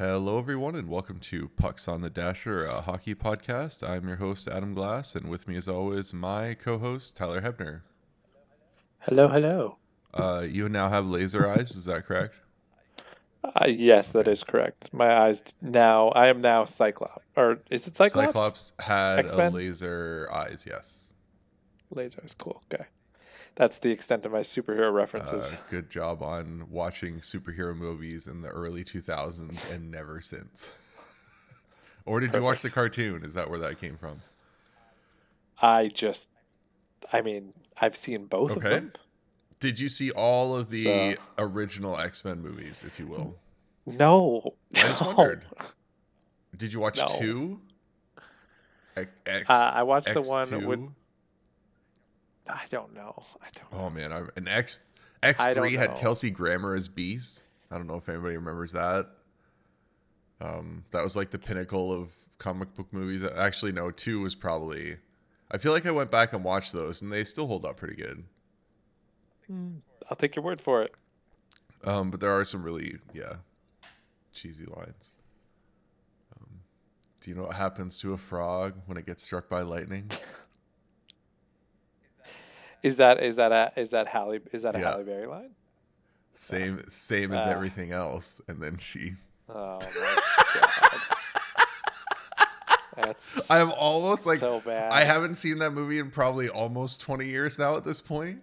Hello, everyone, and welcome to Pucks on the Dasher, a hockey podcast. I'm your host, Adam Glass, and with me, as always, my co host, Tyler Hebner. Hello, hello. Uh, you now have laser eyes, is that correct? Uh, yes, that is correct. My eyes now. I am now Cyclops. Or is it Cyclops? Cyclops had X-Men? a laser eyes, yes. Laser is cool. Okay, that's the extent of my superhero references. Uh, good job on watching superhero movies in the early 2000s and never since. or did you watch the cartoon? Is that where that came from? I just, I mean, I've seen both of them. Did you see all of the So- original X Men movies, if you will? No, I just wondered. Did you watch No. two? X, Uh, I watched the one X2? with. I don't know. I don't. Oh man, I, an X don't three had. Kelsey Grammer as Beast. I don't know if anybody remembers that. Um, that was like the pinnacle of comic book movies. Actually, no, two was probably. I feel like I went back and watched those, and they still hold up pretty good. Hmm, I'll take your word for it. Um, but there are some really, yeah, cheesy lines. Um, do you know what happens to a frog when it gets struck by lightning? Is that is that a is that Halle is that a Yeah. Halle Berry line? Same, same as Uh. everything else. And then she. Oh my god. That's I'm almost like so bad. I haven't seen that movie in probably almost 20 years now at this point.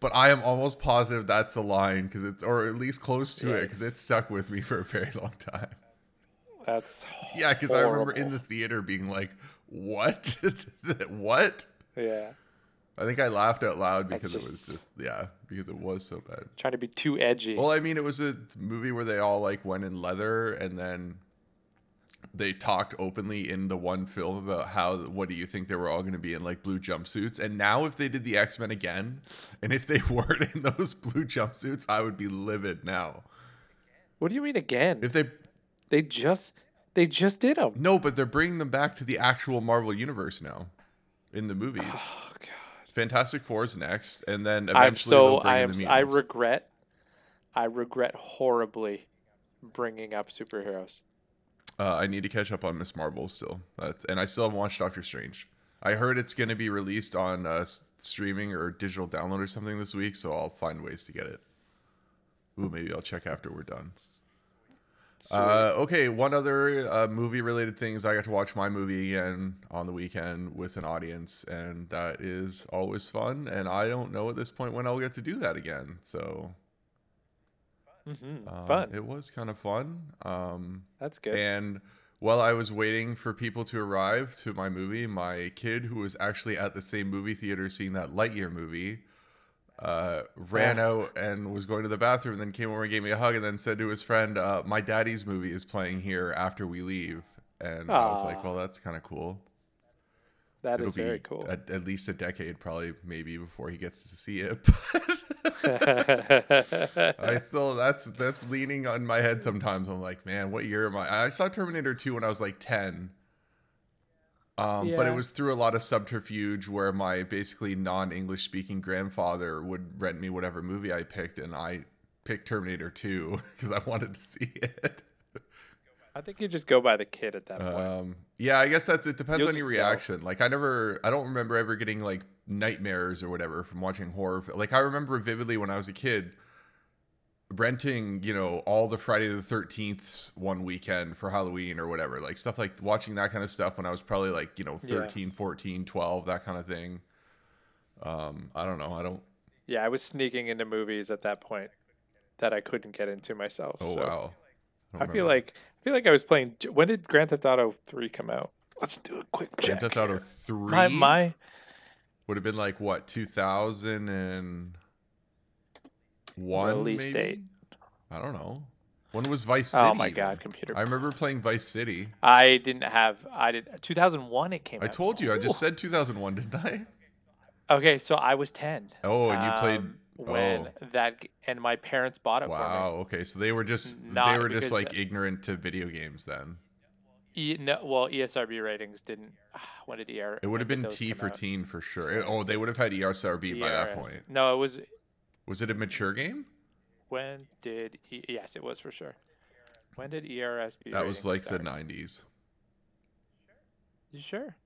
But I am almost positive that's the line because it's, or at least close to it because it stuck with me for a very long time. That's Yeah, because I remember in the theater being like, "What? what?" yeah I think I laughed out loud because it was just- just yeah, because it was so bad. trying to be too edgy. Well, I mean, it was a movie where they all like went in leather and then they talked openly in the one film about how what do you think they were all going to be in like blue jumpsuits. And now if they did the X-Men again and if they weren't in those blue jumpsuits, I would be livid now. what do you mean again? If they they just they just did them. No, but they're bringing them back to the actual Marvel universe now in the movies. Fantastic Four is next and then I'm eventually they'll so bring I am I regret I regret horribly bringing up superheroes. Uh, I need to catch up on Miss Marvel still, uh, and I still haven't watched Doctor Strange. I heard it's going to be released on uh, streaming or digital download or something this week, so I'll find ways to get it. Ooh, maybe I'll check after we're done. Uh, okay, one other uh, movie-related thing is I got to watch my movie again on the weekend with an audience, and that is always fun. And I don't know at this point when I'll get to do that again. So Mhm. um, Fun. It was kind of fun. Um, That's good. And while I was waiting for people to arrive to my movie, my kid, who was actually at the same movie theater seeing that Lightyear movie, uh, ran out and was going to the bathroom, and then came over and gave me a hug, and then said to his friend, uh, "My daddy's movie is playing here after we leave." And I was like, "Well, that's kind of cool." that It'll is be very cool. at, at least a decade, probably maybe before he gets to see it. I still that's that's leaning on my head sometimes. I'm like, man, what year am I? I saw Terminator 2 when I was like 10. Um, but it was through a lot of subterfuge where my basically non-English speaking grandfather would rent me whatever movie I picked, and I picked Terminator 2 because I wanted to see it. I think you just go by the kid at that point. Um, yeah, I guess that's it. Depends You'll on your just go. reaction. Like I never, I don't remember ever getting like nightmares or whatever from watching horror. Like I remember vividly when I was a kid, renting, you know, all the Friday the Thirteenth one weekend for Halloween or whatever. Like stuff like watching that kind of stuff when I was probably like you know Yeah. 13, 14, 12, that kind of thing. Um, I don't know. I don't. yeah, I was sneaking into movies at that point that I couldn't get into myself. Oh so wow. I don't feel like I feel like I was playing. When did Grand Theft Auto Three come out? Let's do a quick check. Grand Theft Auto. Three My my would have been like what two thousand and one Release maybe? date. I don't know. When was Vice City? oh my even? god, computer. I remember playing Vice City. I didn't have. I did. 2001. It came. I out. told you. I just said 2001, didn't I? Okay, so I was 10. Oh, and you played. um, when oh. that and my parents bought it Wow. Okay, so they were just they were just like ignorant to video games then. E, no, well, ESRB ratings didn't. When did ER? It would have been T for out? teen for sure. It- oh, they would have had ESRB by that point. No, it was. Was it a mature game? When did? E, yes, it was for sure. When did ESRB? That was like start? the 90s. You sure?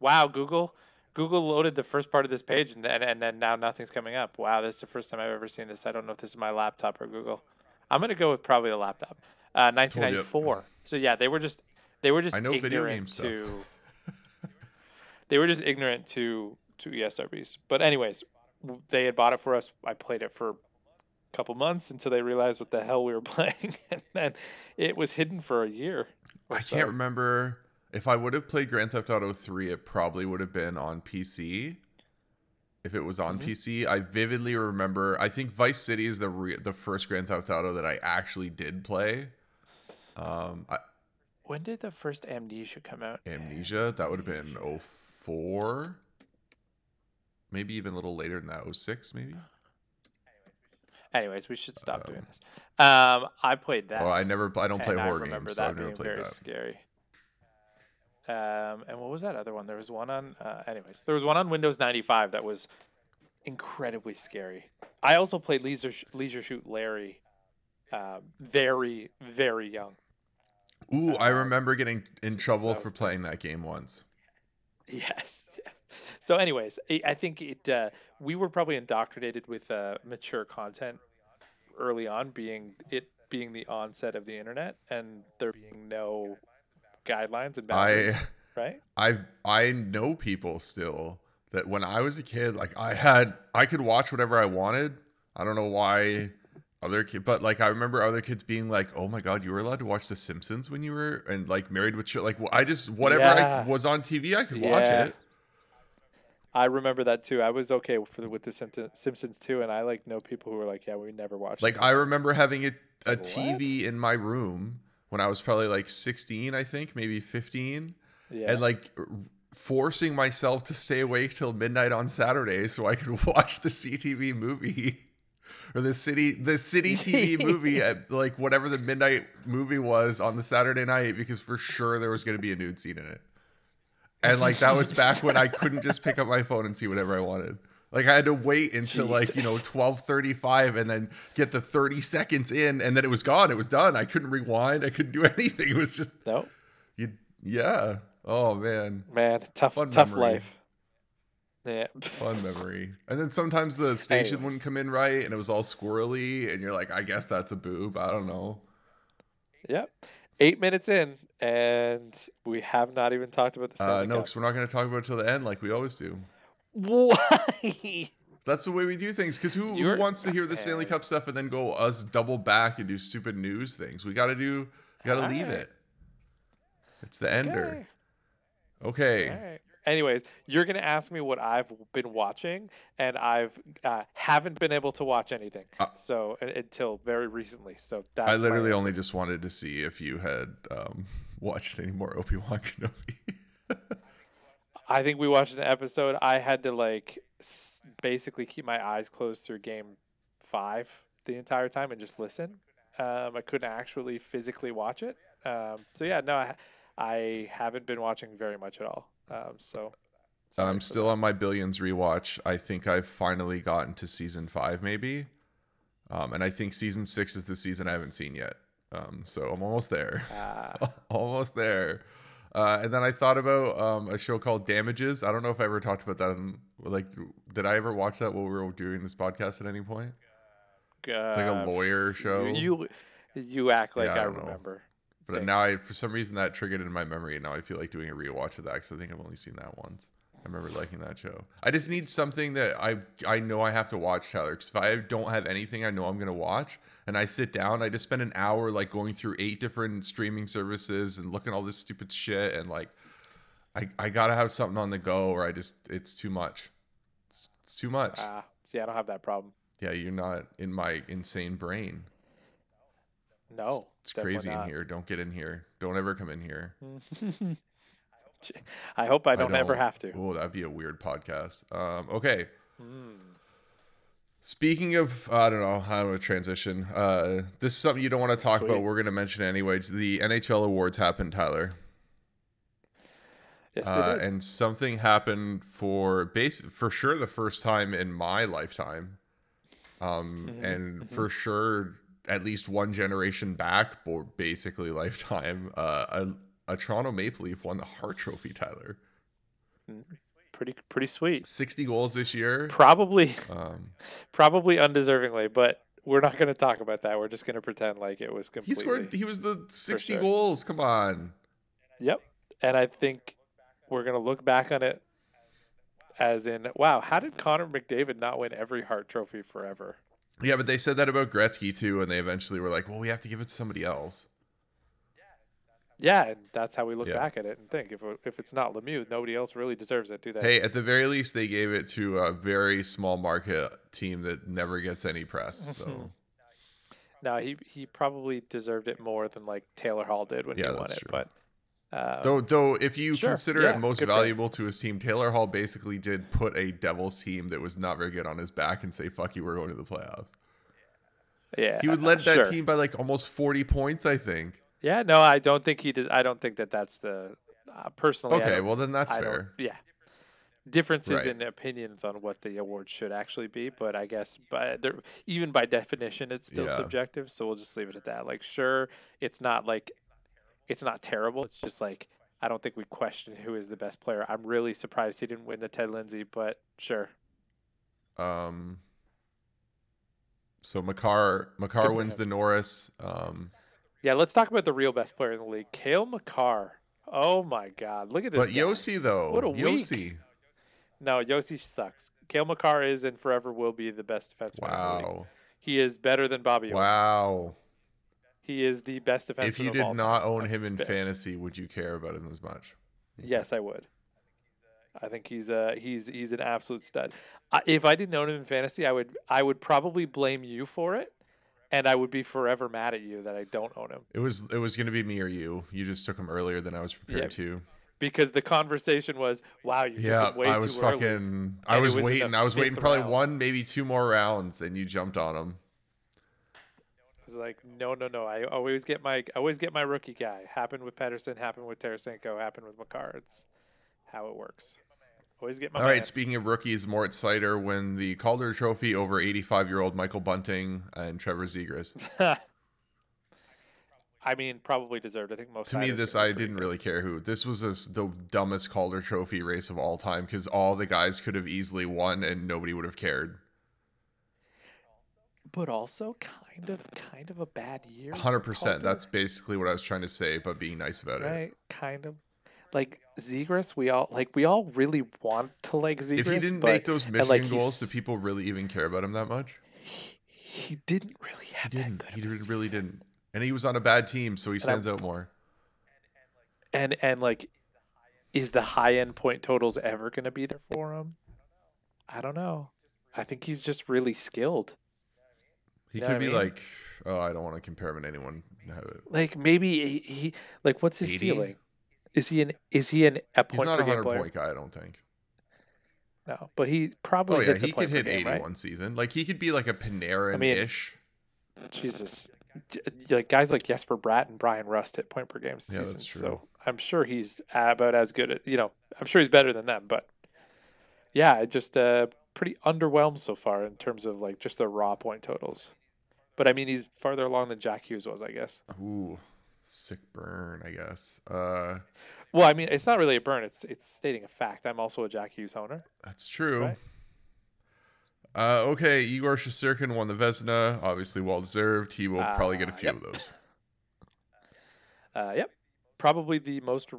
Wow, Google. Google loaded the first part of this page and then and then now nothing's coming up. Wow, this is the first time I've ever seen this. I don't know if this is my laptop or Google. I'm gonna go with probably the laptop. Uh, 1994. So yeah, they were just they were just I know video ignorant to. they were just ignorant to to ESRBs. But anyways, they had bought it for us. I played it for a couple months until they realized what the hell we were playing, and then it was hidden for a year. I so. can't remember if I would have played Grand Theft Auto 3, it probably would have been on PC. If it was on Mhm. PC, I vividly remember. I think Vice City is the re- the first Grand Theft Auto that I actually did play. Um, I, When did the first Amnesia come out? Amnesia that would have been 04. Maybe even a little later than that, 06 maybe. Anyways, we should stop doing Um, this. Um, I played that. Well, I never, I don't play horror remember games, so that I've never being played very that. scary. Um, and what was that other one? There was one on. Uh, anyways, there was one on Windows 95 that was incredibly scary. I also played Leisure Leisure Suit Larry, uh, very very young. Ooh, I Um, remember getting in trouble for playing that game once. Yes. So, anyways, I I think it. Uh, we were probably indoctrinated with uh, mature content early on, being it being the onset of the internet, and there being no guidelines and boundaries, I right? I I know people still that when I was a kid, like I had I could watch whatever I wanted. I don't know why other kid, but like I remember other kids being like, "Oh my god, you were allowed to watch The Simpsons when you were and like married with children." Like I just whatever Yeah. I was on TV, I could watch it. I remember that too. I was okay for the, with the Simpsons, Simpsons too, and I like know people who were like, "Yeah, we never watched." Like I remember having a, a like, TV in my room when I was probably like 16, I think, maybe 15. yeah, and like forcing myself to stay awake till midnight on Saturday so I could watch the CTV movie or the city the city TV movie at like whatever the midnight movie was on the Saturday night because for sure there was going to be a nude scene in it. And like that was back when I couldn't just pick up my phone and see whatever I wanted. Like I had to wait until like, you know, Jesus. 12:35 and then get the 30 seconds in and then it was gone. It was done. I couldn't rewind. I couldn't do anything. It was just no, you yeah. Oh man. man, tough, Fun tough memory. life. Yeah, Fun memory. And then sometimes the station Anyways. wouldn't come in right and it was all squirrely and you're like, I guess that's a boob. I don't know. Yep. Eight minutes in, and we have not even talked about the Uh, Stanley no, Cup. because we're not going to talk about it till the end like we always do. Why? That's the way we do things. Because who, who wants to hear the Stanley Cup stuff and then go us double back and do stupid news things? We got to do, we got to leave Alright. it. It's the ender. Okay. Right. Anyways, you're gonna ask me what I've been watching, and I've uh, haven't been able to watch anything. Uh, so uh, until very recently. So that's I literally only just wanted to see if you had um, watched any more Obi Wan Kenobi. I think we watched an episode. I had to like basically keep my eyes closed through game five the entire time and just listen. Um, I couldn't actually physically watch it. Um, so yeah, no, I, I haven't been watching very much at all. Um, so I'm still on my Billions rewatch. I think I've finally gotten to season five, maybe. Um, and I think season six is the season I haven't seen yet. Um, so I'm almost there. Ah, almost there. Uh, and then I thought about um, a show called Damages. I don't know if I ever talked about that. In, like, did I ever watch that while we were doing this podcast at any point? It's like a lawyer show. You you act like Yeah, I I, know. remember. but now I, for some reason, that triggered in my memory, and now I feel like doing a rewatch of that because I think I've only seen that once. I remember liking that show. I just need something that I I know I have to watch, Tyler. Because if I don't have anything I know I'm gonna watch, and I sit down, I just spend an hour like going through eight different streaming services and looking at all this stupid shit, and like, I I gotta have something on the go, or I just it's too much. It's, it's too much. Ah, see, I don't have that problem. yeah, you're not in my insane brain. No, It's definitely crazy not. in here. Don't get in here. Don't ever come in here. I hope I don't, ever don't- have to. Oh, that'd be a weird podcast. Um, okay. Mm. Speaking of, I don't know how to transition. Uh, this is something you don't want to talk Sweet. about. We're going to mention it anyway. The NHL awards happened, Tyler, Yes, uh, and something happened for base for sure the first time in my lifetime, um, Mhm, and mhm. for sure at least one generation back, or basically lifetime, uh, a, a Toronto Maple Leaf won the Hart Trophy. Tyler, pretty pretty sweet. sixty goals this year. Probably Um, probably undeservingly, but we're not going to talk about that. We're just going to pretend like it was he scored. He was the sixty sure. goals. Come on. Yep. And I think we're going to look back on it as in, wow, how did Connor McDavid not win every Hart Trophy forever? Yeah, but they said that about Gretzky too, and they eventually were like, "Well, we have to give it to somebody else." Yeah, and that's how we look Yeah. back at it and think if if it's not Lemieux, nobody else really deserves it, do they? Hey, at the very least, they gave it to a very small market team that never gets any press. So No, he he probably deserved it more than like Taylor Hall did when Yeah, he won it. true. But uh, Though, though, if you Sure, consider yeah, it most good for him. valuable to his team, Taylor Hall basically did put a Devils team that was not very good on his back and say, "Fuck you, we're going to the playoffs." yeah, He would lead that sure. team by like almost forty points, I think. Yeah, no, I don't think he did. I don't think that that's the uh, personally. Okay, well then that's I fair. Yeah. Differences Right. in opinions on what the award should actually be, but I guess by there, even by definition, it's still Yeah. subjective. So we'll just leave it at that. Like, sure, it's not like it's not terrible. It's just like I don't think we question who is the best player. I'm really surprised he didn't win the Ted Lindsay, but sure. Um, so Makar Makar wins him. the Norris. Um, Yeah, let's talk about the real best player in the league, Cale Makar. Oh my God, look at this. but guy. Josi though, What a week. No, Josi sucks. Cale Makar is and forever will be the best defenseman. in the league. wow, He is better than Bobby. Orr. wow. He is the best defenseman. If you did not time. own him in fantasy, would you care about him as much? yes, I would. I think he's uh he's he's an absolute stud. I, if I didn't own him in fantasy, I would I would probably blame you for it, and I would be forever mad at you that I don't own him It was it was gonna be me or you. You just took him earlier than I was prepared Yeah, to. because the conversation was, "Wow, you Yeah, took him way I was too early." fucking. I was was waiting. I was waiting probably round. one, maybe two more rounds, and you jumped on him. I was like, "No, no, no! I always get my I always get my rookie guy. Happened with Pettersson, happened with Tarasenko, happened with Makar. It's how it works. Always get my All right. man. Speaking of rookies, Moritz Seider win the Calder Trophy over 85 year old Michael Bunting and Trevor Zegras. I mean, probably deserved. I think most. to me, this I didn't good. really care who. This was just the dumbest Calder Trophy race of all time because all the guys could have easily won and nobody would have cared. but also kind of kind of a bad year. Hundred percent. That's basically what I was trying to say, but being nice about it. right. Kind of like Zegras. We all like we all really want to like Zegras. If he didn't but make those Michigan like, goals, do people really even care about him that much? he, he didn't really He have didn't. that good He of a did- really didn't. And he was on a bad team, so he stands out more. And and like, is the high end point totals ever going to be there for him? I don't know. I think he's just really skilled. He You know could what I be mean? like, oh, I don't want to compare him to anyone. Like maybe he, he like what's his 80? ceiling? Is he an is he an a He's point not per a game hundred player? point guy, I don't think. No, but he probably Oh yeah, hits a he point could per hit game, eighty right? one season. Like he could be like a Panarin ish. Jesus, J- like guys like Jesper Bratt and Bryan Rust hit point per game Yeah, season. that's true. So I'm sure he's about as good at you know. I'm sure he's better than them, but yeah, just uh, pretty underwhelmed so far in terms of like just the raw point totals. But I mean, he's farther along than Jack Hughes was, I guess. Ooh, sick burn, I guess. Uh, Well, I mean, it's not really a burn. It's it's stating a fact. I'm also a Jack Hughes owner. that's true. Right. Uh, okay, Igor Shesterkin won the Vezina. Obviously, well deserved. He will probably get a Uh, few yep. of those. Uh, yep, probably the most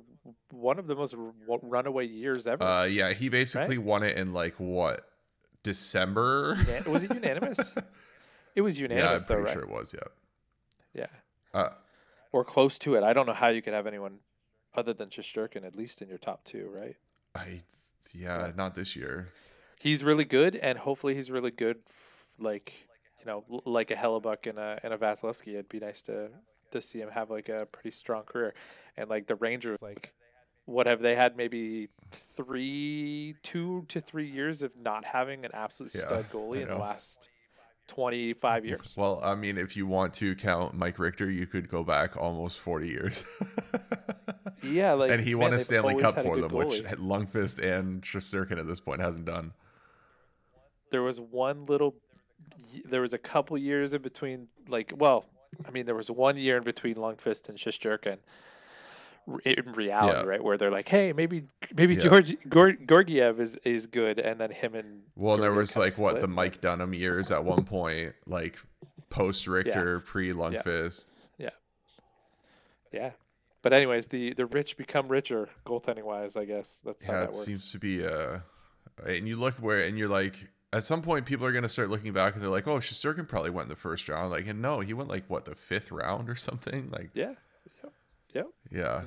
one of the most runaway years ever. Uh, yeah, he basically won it in like what December? Unan- was it unanimous? it was unanimous. yeah, I'm though, pretty right? sure it was. Yeah. Yeah. Uh, or close to it. I don't know how you could have anyone other than Shesterkin at least in your top two, right? I yeah, not this year. He's really good, and hopefully he's really good, f- like you know, like a Hellebuyck and a and a Vasilevsky. It'd be nice to to see him have like a pretty strong career, and like the Rangers, like what have they had? Maybe three, two to three years of not having an absolute Yeah, stud goalie in the last twenty five years. Well, I mean, if you want to count Mike Richter, you could go back almost 40 years. Yeah, like and he man, won a Stanley Cup for them, which Lundqvist and Shesterkin at this point hasn't done. there was one little there was a couple years in between. Like, well, I mean, there was one year in between Lundqvist and Shesterkin. In reality, Yeah. right, where they're like, "Hey, maybe maybe Yeah. Georgi Gor- Georgiev is is good," and then him and Well, and there was like what the. Mike Dunham years at one point, like post Richter, pre Lundqvist. yeah. Yeah, But anyways, the the rich become richer goaltending wise. I guess that's how Yeah, that it works. seems to be uh and you look where and you're like at some point people are gonna start looking back and they're like, oh Shesterkin probably went in the first round. Like and no, he went like what, the fifth round or something? Like Yeah, yeah.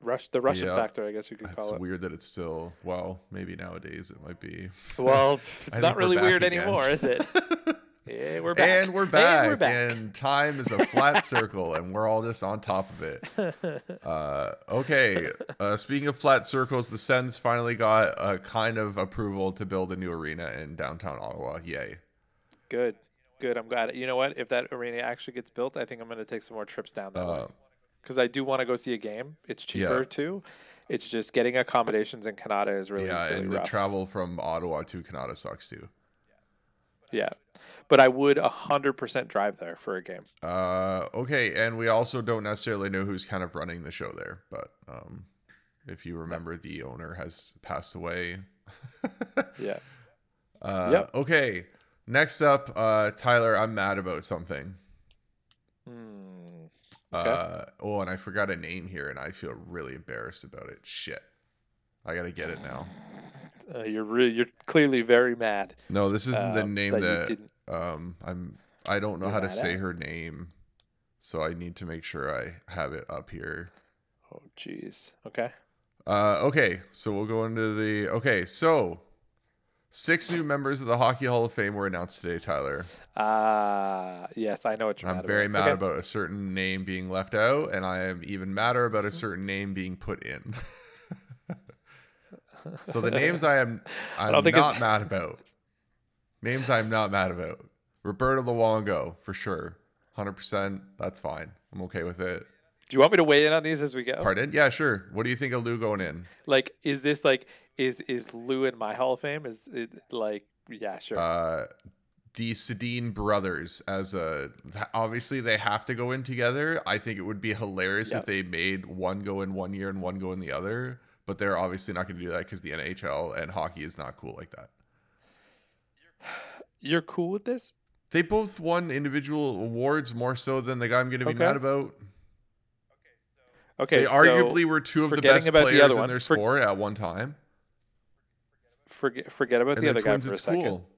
Rush the Russian Yeah. factor, I guess you could It's call it. weird that it's still well, maybe nowadays it might be. Well, it's not really weird again. anymore, is it? Yeah, we're back. And we're back. And we're back. And time is a flat circle, and we're all just on top of it. Uh, okay. Uh, speaking of flat circles, the Sens finally got a kind of approval to build a new arena in downtown Ottawa. Yay! Good, good. I'm glad. You know what? If that arena actually gets built, I think I'm going to take some more trips down that way Uh, because I do want to go see a game. It's cheaper Yeah. too. It's just getting accommodations in Canada is really, yeah, really and the travel from Ottawa to Canada sucks too. yeah, but I would hundred percent drive there for a game. Uh, okay, and we also don't necessarily know who's kind of running the show there, but um, if you remember, the owner has passed away. Yeah. Uh, Yep. Okay. Next up, uh, Tyler, I'm mad about something. Okay. Uh, oh, and I forgot a name here, and I feel really embarrassed about it. Shit. I gotta get it now. Uh, you're really, you're clearly very mad. No, this isn't the um, name that that, um I'm. I don't know You're how to say at? her name, so I need to make sure I have it up here. Oh, jeez. Okay. Uh, okay, so we'll go into the. Okay, so six new members of the Hockey Hall of Fame were announced today, Tyler. Ah, yes, I know what you're I'm very about. mad Okay. about a certain name being left out, and I am even madder about a certain name being put in. so the names I am I I'm don't not mad about. Names I'm not mad about. Roberto Luongo for sure, hundred percent. That's fine. I'm okay with it. Do you want me to weigh in on these as we go? Pardon? Yeah, sure. What do you think of Lou going in? Like, is this like is is Lou in my Hall of Fame? Is it like yeah, sure. Uh, the Sedin brothers as a obviously they have to go in together. I think it would be hilarious Yep. if they made one go in one year and one go in the other, but they're obviously not going to do that because the NHL and hockey is not cool like that. You're cool with this? They both won individual awards more so than the guy I'm going to be Okay. mad about. Okay. they so arguably were two of the best the players other in their for- sport at one time. Forget forget about And the the other guy for a second. cool.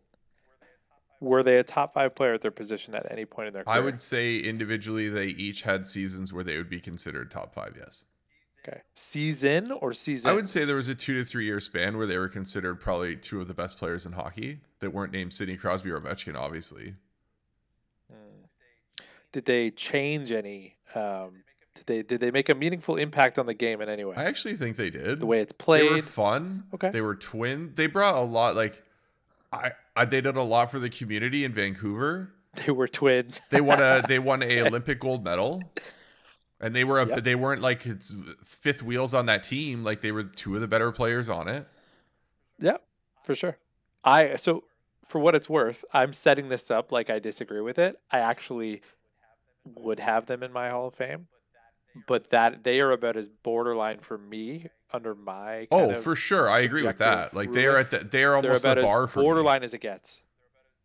Were they a top five player at their position at any point in their career? I would say individually they each had seasons where they would be considered top five. Yes. Okay. Season or season? I would say there was a two to three year span where they were considered probably two of the best players in hockey that weren't named Sidney Crosby or Ovechkin, obviously. Did they change any? Um, did they did they make a meaningful impact on the game in any way? I actually think they did. the way it's played, they were fun. Okay. They were twin. They brought a lot. Like, I, I they did a lot for the community in Vancouver. They were twins. They won a they won a Olympic gold medal, and they were a, Yep. they weren't like it's fifth wheels on that team. Like they were two of the better players on it. Yeah, for sure. I so for what it's worth, I'm setting this up like I disagree with it. I actually would have them in my Hall of Fame, but that they are about as borderline for me under my Oh, of- for sure, I agree with that. Like they are at the they are they're almost the bar for me. borderline as it gets.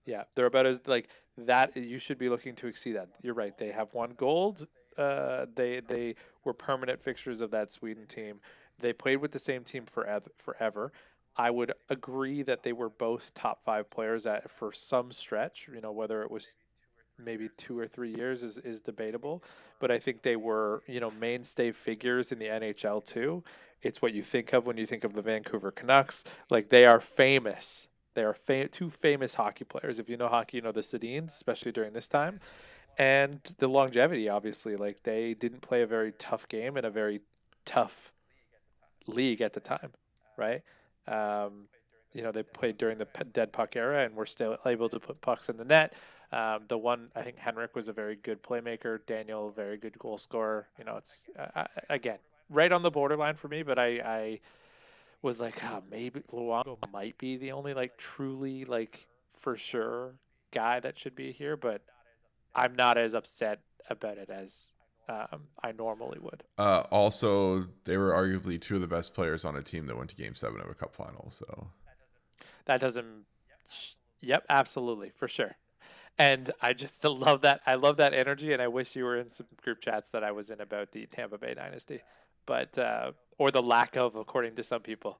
Yeah, they're about as like that. You should be looking to exceed that. You're right. They have one gold. Uh, they they were permanent fixtures of that Sweden team. They played with the same team forever. Forever. I would agree that they were both top five players at for some stretch. You know, whether it was maybe two or three years is, is debatable, but I think they were you know mainstay figures in the NHL too. It's what you think of when you think of the Vancouver Canucks. Like they are famous. They are fa- two famous hockey players. If you know hockey, you know the Sedins, especially during this time, and the longevity. Obviously, like they didn't play a very tough game in a very tough league at the time, right? Um, you know they played during the dead puck era and were still able to put pucks in the net. Um, the one I think Henrik was a very good playmaker. Daniel, very good goal scorer. You know, it's uh, I, again right on the borderline for me, but I, I was like, oh, maybe Luongo might be the only like truly like for sure guy that should be here, but I'm not as upset about it as um, I normally would. Uh, also, they were arguably two of the best players on a team that went to Game Seven of a Cup final. So that doesn't. Yep, absolutely, for sure. And I just love that. I love that energy, and I wish you were in some group chats that I was in about the Tampa Bay dynasty, but uh, or the lack of, according to some people,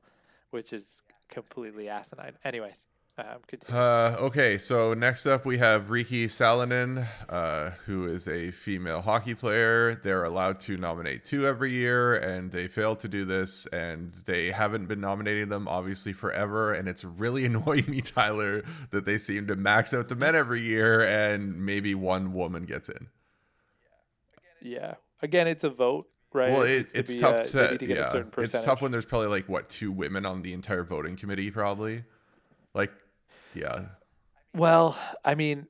which is completely asinine. Anyways, um, uh, okay, so next up we have Riikka Sallinen, uh, who is a female hockey player. They're allowed to nominate two every year, and they failed to do this, and they haven't been nominating them obviously forever. And it's really annoying me, Tyler, that they seem to max out the men every year, and maybe one woman gets in. Yeah, again, it's a vote right? Well, it, it's to tough to, to yeah. It's tough when there's probably like what two women on the entire voting committee, probably. Like yeah. Well, I mean,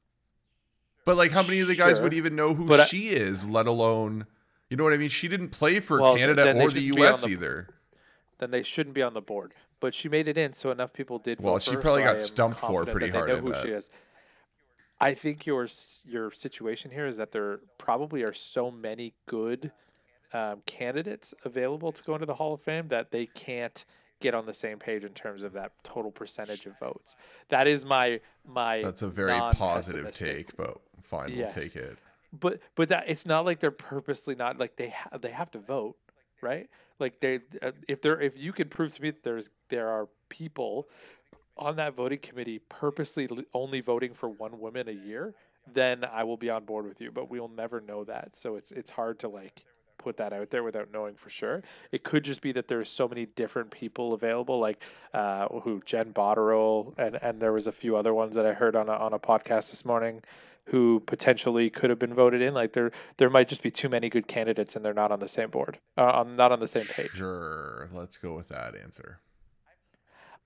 but like, how many of the guys sure. would even know who but she I, is, let alone, you know what I mean? She didn't play for well, Canada or the U.S. The, either. Then they shouldn't be on the board. But she made it in, so enough people did. Well, she her, probably so got stumped for pretty hard. Know who she is. I think your your situation here is that there probably are so many good um, candidates available to go into the Hall of Fame that they can't get on the same page in terms of that total percentage of votes. That is my my. That's a very positive take, but fine, yes. we'll take it. But but that it's not like they're purposely not like they ha- they have to vote, right? Like they uh, if they're if you could prove to me that there's there are people on that voting committee purposely only voting for one woman a year, then I will be on board with you. But we'll never know that, so it's it's hard to like put that out there without knowing for sure. It could just be that there's so many different people available, like uh, who Jen Botterill, and and there was a few other ones that I heard on a, on a podcast this morning who potentially could have been voted in. Like there there might just be too many good candidates and they're not on the same board, uh, on not on the same page. Sure, let's go with that answer.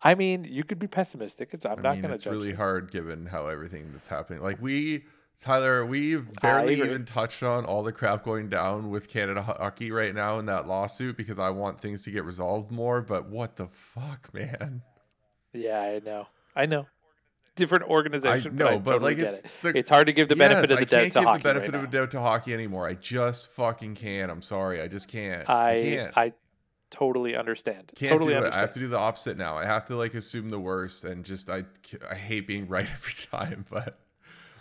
I mean, you could be pessimistic. It's I'm I not going to. It's really you. hard given how everything that's happening. Like we Tyler, we've barely even touched on all the crap going down with Canada Hockey right now in that lawsuit because I want things to get resolved more. But what the fuck, man? Yeah, I know. I know. Different organization. No, but, but totally like it's it. the, it's hard to give the yes, benefit of the doubt to hockey. I can't give the benefit right of the doubt to hockey anymore. I just fucking can't. I'm sorry. I just can't. I I, can't. I totally understand. Can't totally do understand. it. I have to do the opposite now. I have to like assume the worst and just I I hate being right every time, but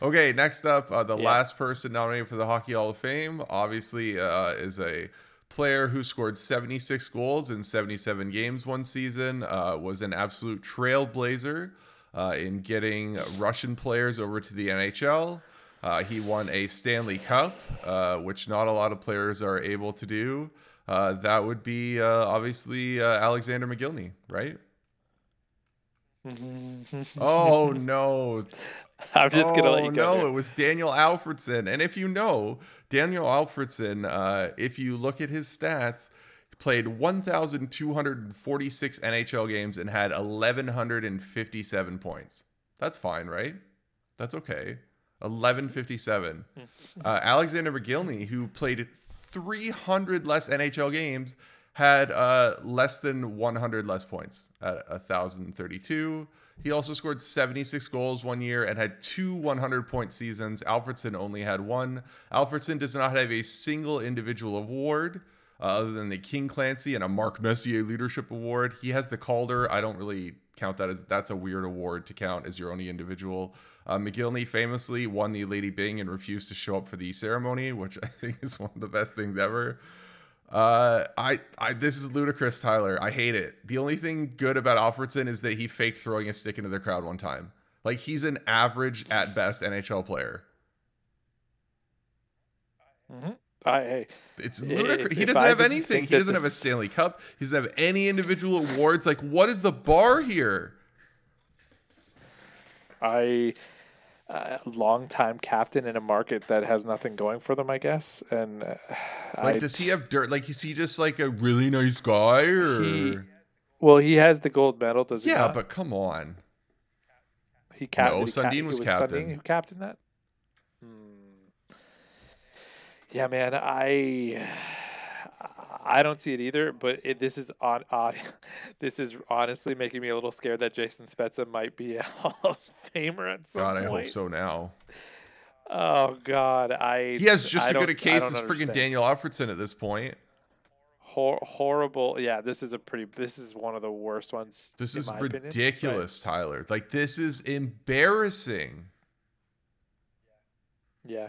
Okay, next up, uh, the yeah. last person nominated for the Hockey Hall of Fame, obviously, uh, is a player who scored 76 goals in 77 games one season, uh, was an absolute trailblazer uh, in getting Russian players over to the NHL. Uh, he won a Stanley Cup, uh, which not a lot of players are able to do. that would be obviously Alexander Mogilny, right? oh no! I'm just gonna let you go. Oh, no, it was Daniel Alfredsson. And if you know Daniel Alfredsson, uh, if you look at his stats, he played 1,246 NHL games and had 1,157 points. That's fine, right? That's okay. 1157. uh, Alexander Mogilny, who played 300 less NHL games, had uh, less than 100 less points at 1,032. He also scored 76 goals one year and had two 100 point seasons. Alfredsson only had one. Alfredsson does not have a single individual award uh, other than the King Clancy and a Mark Messier Leadership Award. He has the Calder. I don't really count that as that's a weird award to count as your only individual. Uh, Mogilny famously won the Lady Byng and refused to show up for the ceremony, which I think is one of the best things ever. Uh, I, I, this is ludicrous, Tyler. I hate it. The only thing good about Alfredsson is that he faked throwing a stick into the crowd one time. Like he's an average at best NHL player. Mm-hmm. I, hey, it's ludicrous. If, he doesn't have anything. He doesn't this... have a Stanley Cup. He doesn't have any individual awards. Like, what is the bar here? I uh, long-time captain in a market that has nothing going for them, I guess. And uh, like, I, does he have dirt? Like, is he just like a really nice guy, or? He, well, he has the gold medal, does he? Yeah, but come on. He captain. No, Sundin was, was captain. Sundin who captained that? Hmm. Yeah, man. I I don't see it either, but it, this is on odd. This is honestly making me a little scared that Jason Spezza might be a Hall of Famer at some God, point. I hope so now. Oh God, I He has just I as good a case as freaking. Daniel Alfredsson at this point. Hor- horrible. Yeah, this is a pretty. This is one of the worst ones. This is my opinion, ridiculous, Tyler. Like this is embarrassing. yeah,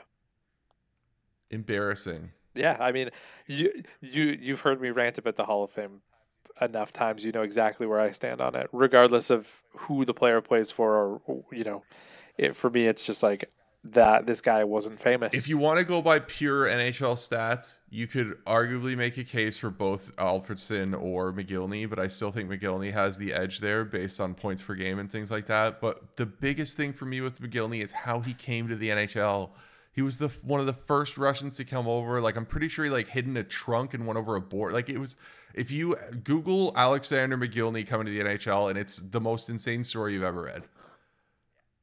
Embarrassing. Yeah. I mean, you you you've heard me rant about the Hall of Fame enough times. You know exactly where I stand on it, regardless of who the player plays for, or you know, it for me, it's just like that. This guy wasn't famous. If you want to go by pure NHL stats, you could arguably make a case for both Alfredsson or Mogilny, but I still think Mogilny has the edge there based on points per game and things like that. But the biggest thing for me with Mogilny is how he came to the NHL. He was the one of the first Russians to come over. Like I'm pretty sure he like hid in a trunk and went over a board. Like it was if you Google Alexander Mogilny coming to the NHL and it's the most insane story you've ever read.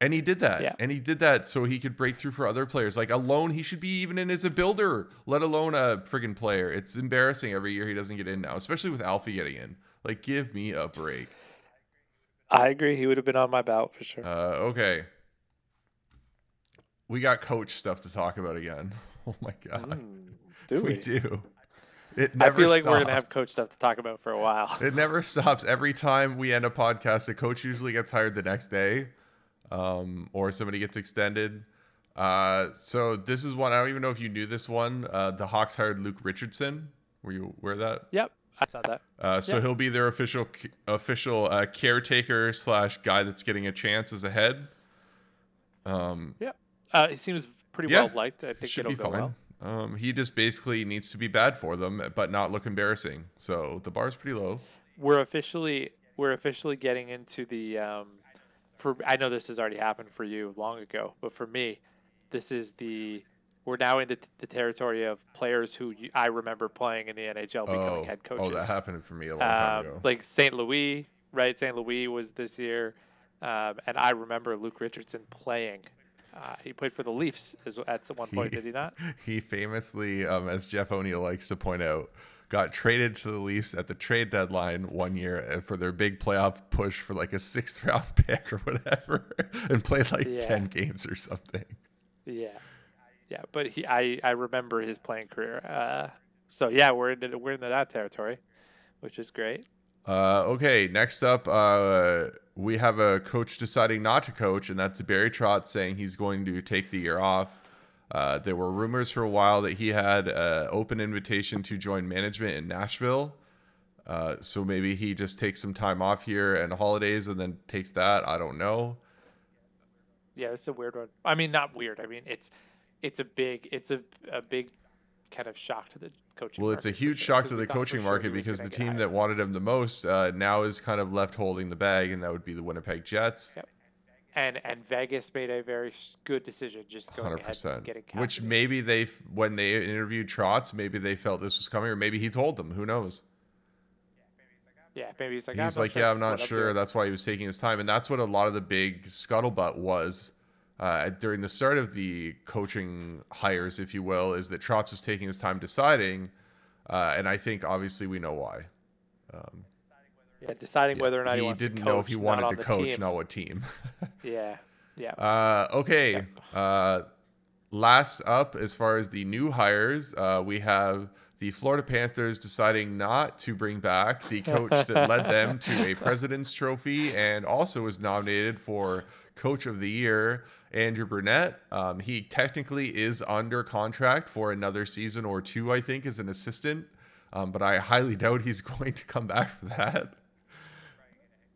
And he did that. Yeah. And he did that so he could break through for other players. Like alone, he should be even in as a builder, let alone a friggin' player. It's embarrassing every year he doesn't get in now, especially with Alfie getting in. Like, give me a break. I agree, he would have been on my ballot for sure. Uh, okay. We got coach stuff to talk about again. Oh my god. Mm, do we we? do. It never I feel like we're gonna have coach stuff to talk about for a while. It never stops. Every time we end a podcast, the coach usually gets hired the next day, um, or somebody gets extended. Uh, so this is one I don't even know if you knew this one. Uh, the Hawks hired Luke Richardson. Were you aware of that? Yep, I saw that. Uh, so Yeah. he'll be their official official uh, caretaker slash guy that's getting a chance as a head. Um, Uh, he seems pretty Yeah, well liked. I think should it'll be go fine. well. Um, he just basically needs to be bad for them, but not look embarrassing. So the bar's pretty low. We're officially we're officially getting into the um, for I know this has already happened for you long ago, but for me, this is the we're now into t- the territory of players who you, I remember playing in the NHL becoming Oh, head coaches. oh, that happened for me a long time um, ago. like St. Louis, right? St. Louis was this year, um, and I remember Luke Richardson playing. Uh, he played for the Leafs as, at one point, He- did he not? he famously, um, as Jeff O'Neill likes to point out, got traded to the Leafs at the trade deadline one year uh, for their big playoff push for like a sixth round pick or whatever, and played like Yeah. ten games or something. Yeah, yeah, but he, I, I remember his playing career. Uh, so yeah, we're into we're into that territory, which is great. Uh, okay, next up, uh, we have a coach deciding not to coach, and that's Barry Trotz saying he's going to take the year off. Uh, there were rumors for a while that he had an open invitation to join management in Nashville. Uh, so maybe he just takes some time off here and holidays and then takes that. I don't know. Yeah, it's a weird one. I mean, not weird. I mean, it's it's a big it's a a big kind of shock to the coaching. Well, it's a huge sure, shock to the coaching market was because the team that wanted him the most uh, now is kind of left holding the bag, and that would be the Winnipeg Jets. Yep. and and Vegas made a very good decision just going Hundred ahead percent. and getting Which maybe they, when they interviewed Trotz, maybe they felt this was coming, or maybe he told them. Who knows? yeah maybe he's like He's I'm like, not yeah, sure I'm not sure. That's why he was taking his time, and that's what a lot of the big scuttlebutt was uh, during the start of the coaching hires, if you will, is that Trotz was taking his time deciding, uh, and I think obviously we know why. Um, yeah, deciding yeah, whether or not he, he didn't to know coach, if he wanted to coach, team. not what team. Yeah, yeah. Uh, okay. Uh, last up, as far as the new hires, uh, we have the Florida Panthers deciding not to bring back the coach that led them to a President's Trophy and also was nominated for Coach of the Year, Andrew Brunette. Um, he technically is under contract for another season or two, I think, as an assistant, um, but I highly doubt he's going to come back for that.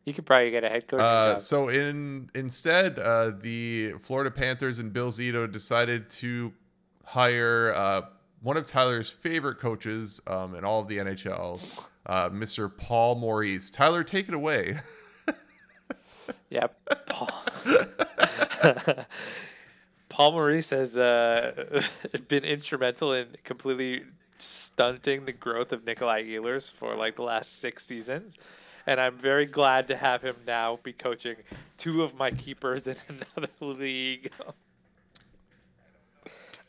You could probably get a head coaching Uh, job. so in instead, uh, the Florida Panthers and Bill Zito decided to hire uh, one of Tyler's favorite coaches um, in all of the NHL, uh, Mr. Paul Maurice. Tyler, take it away. Yeah, Paul. Paul Maurice has uh, been instrumental in completely stunting the growth of Nikolai Ehlers for like the last six seasons. And I'm very glad to have him now be coaching two of my keepers in another league.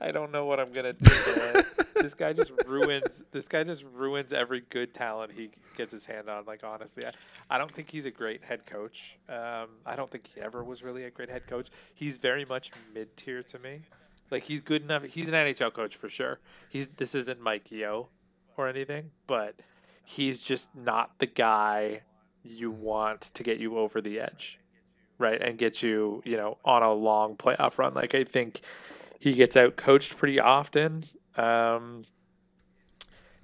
I don't know what I'm gonna do. This guy just ruins. This guy just ruins every good talent he gets his hand on. Like honestly, I, I don't think he's a great head coach. Um, I don't think he ever was really a great head coach. He's very much mid tier to me. Like he's good enough. He's an NHL coach for sure. He's this isn't Mike Yeo or anything, but he's just not the guy you want to get you over the edge, right? And get you, you know, on a long playoff run. Like I think he gets out coached pretty often. Um,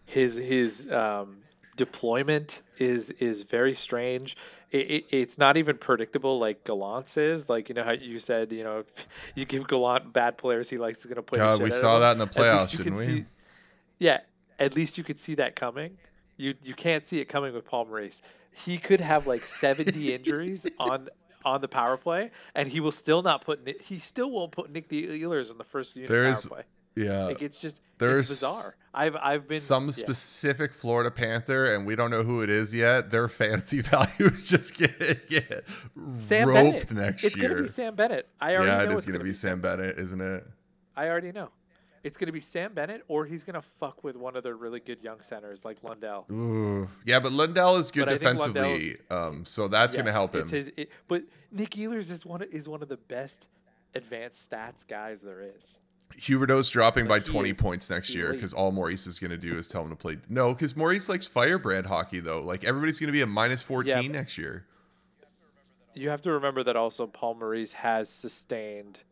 his his um, deployment is is very strange. It, it, it's not even predictable like Gallant's is. Like you know how you said, you know, if you give Gallant bad players, he likes to going to play. God, we saw that in the playoffs, didn't we? See, yeah, at least you could see that coming. You you can't see it coming with Paul Maurice. He could have like seventy injuries on on the power play, and he will still not put. He still won't put Nick the Ehlers on the first unit there power is, play. Yeah, like it's just there's it's bizarre. I've I've been some yeah. specific Florida Panther, and we don't know who it is yet. Their fantasy value is just gonna get Sam roped Bennett. next it's year. gonna be Sam Bennett. I already yeah, know it is it's gonna, gonna be Sam Bennett, isn't it? I already know. It's gonna be Sam Bennett, or he's gonna fuck with one of their really good young centers like Lundell. Ooh, yeah, but Lundell is good But defensively, um, so that's gonna help him. His, it, but Nick Ehlers is one of, is one of the best advanced stats guys there is. Huberdeau's dropping by But he 20 points next year because all Maurice is going to do is tell him to play. No, because Maurice likes firebrand hockey, though. Like, everybody's going to be a minus 14 Yeah, next year. You have to remember that also Paul Maurice has sustained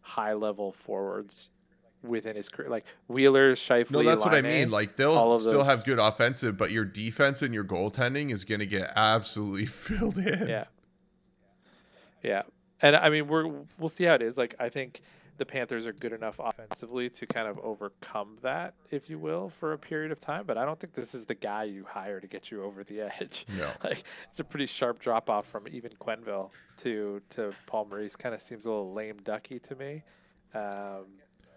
high level forwards within his career, like Wheeler, Scheifele. No, that's what I mean. Like, they'll still those- have good offensive, but your defense and your goaltending is going to get absolutely filled in. Yeah. Yeah. And I mean, we're we'll see how it is. Like, I think the Panthers are good enough offensively to kind of overcome that, if you will, for a period of time. But I don't think this is the guy you hire to get you over the edge. No. Like, it's a pretty sharp drop off from even Quenneville to to Paul Maurice. Kind of seems a little lame ducky to me. Um,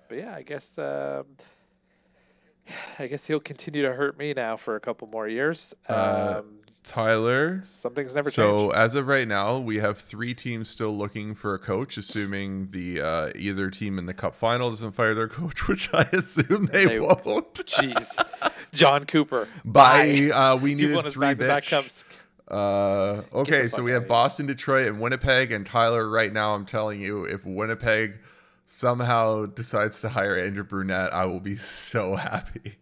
but yeah, I guess. Um, I guess he'll continue to hurt me now for a couple more years. Uh, Um, Tyler. something's never So change. as of right now, we have three teams still looking for a coach, assuming the uh, either team in the Cup final doesn't fire their coach, which I assume they, They- won't. Jeez, Jon Cooper. By uh, we needed three bitch. Uh, okay, so we have. Boston, Detroit, and Winnipeg. And Tyler, right now, I'm telling you, if Winnipeg somehow decides to hire Andrew Brunette, I will be so happy.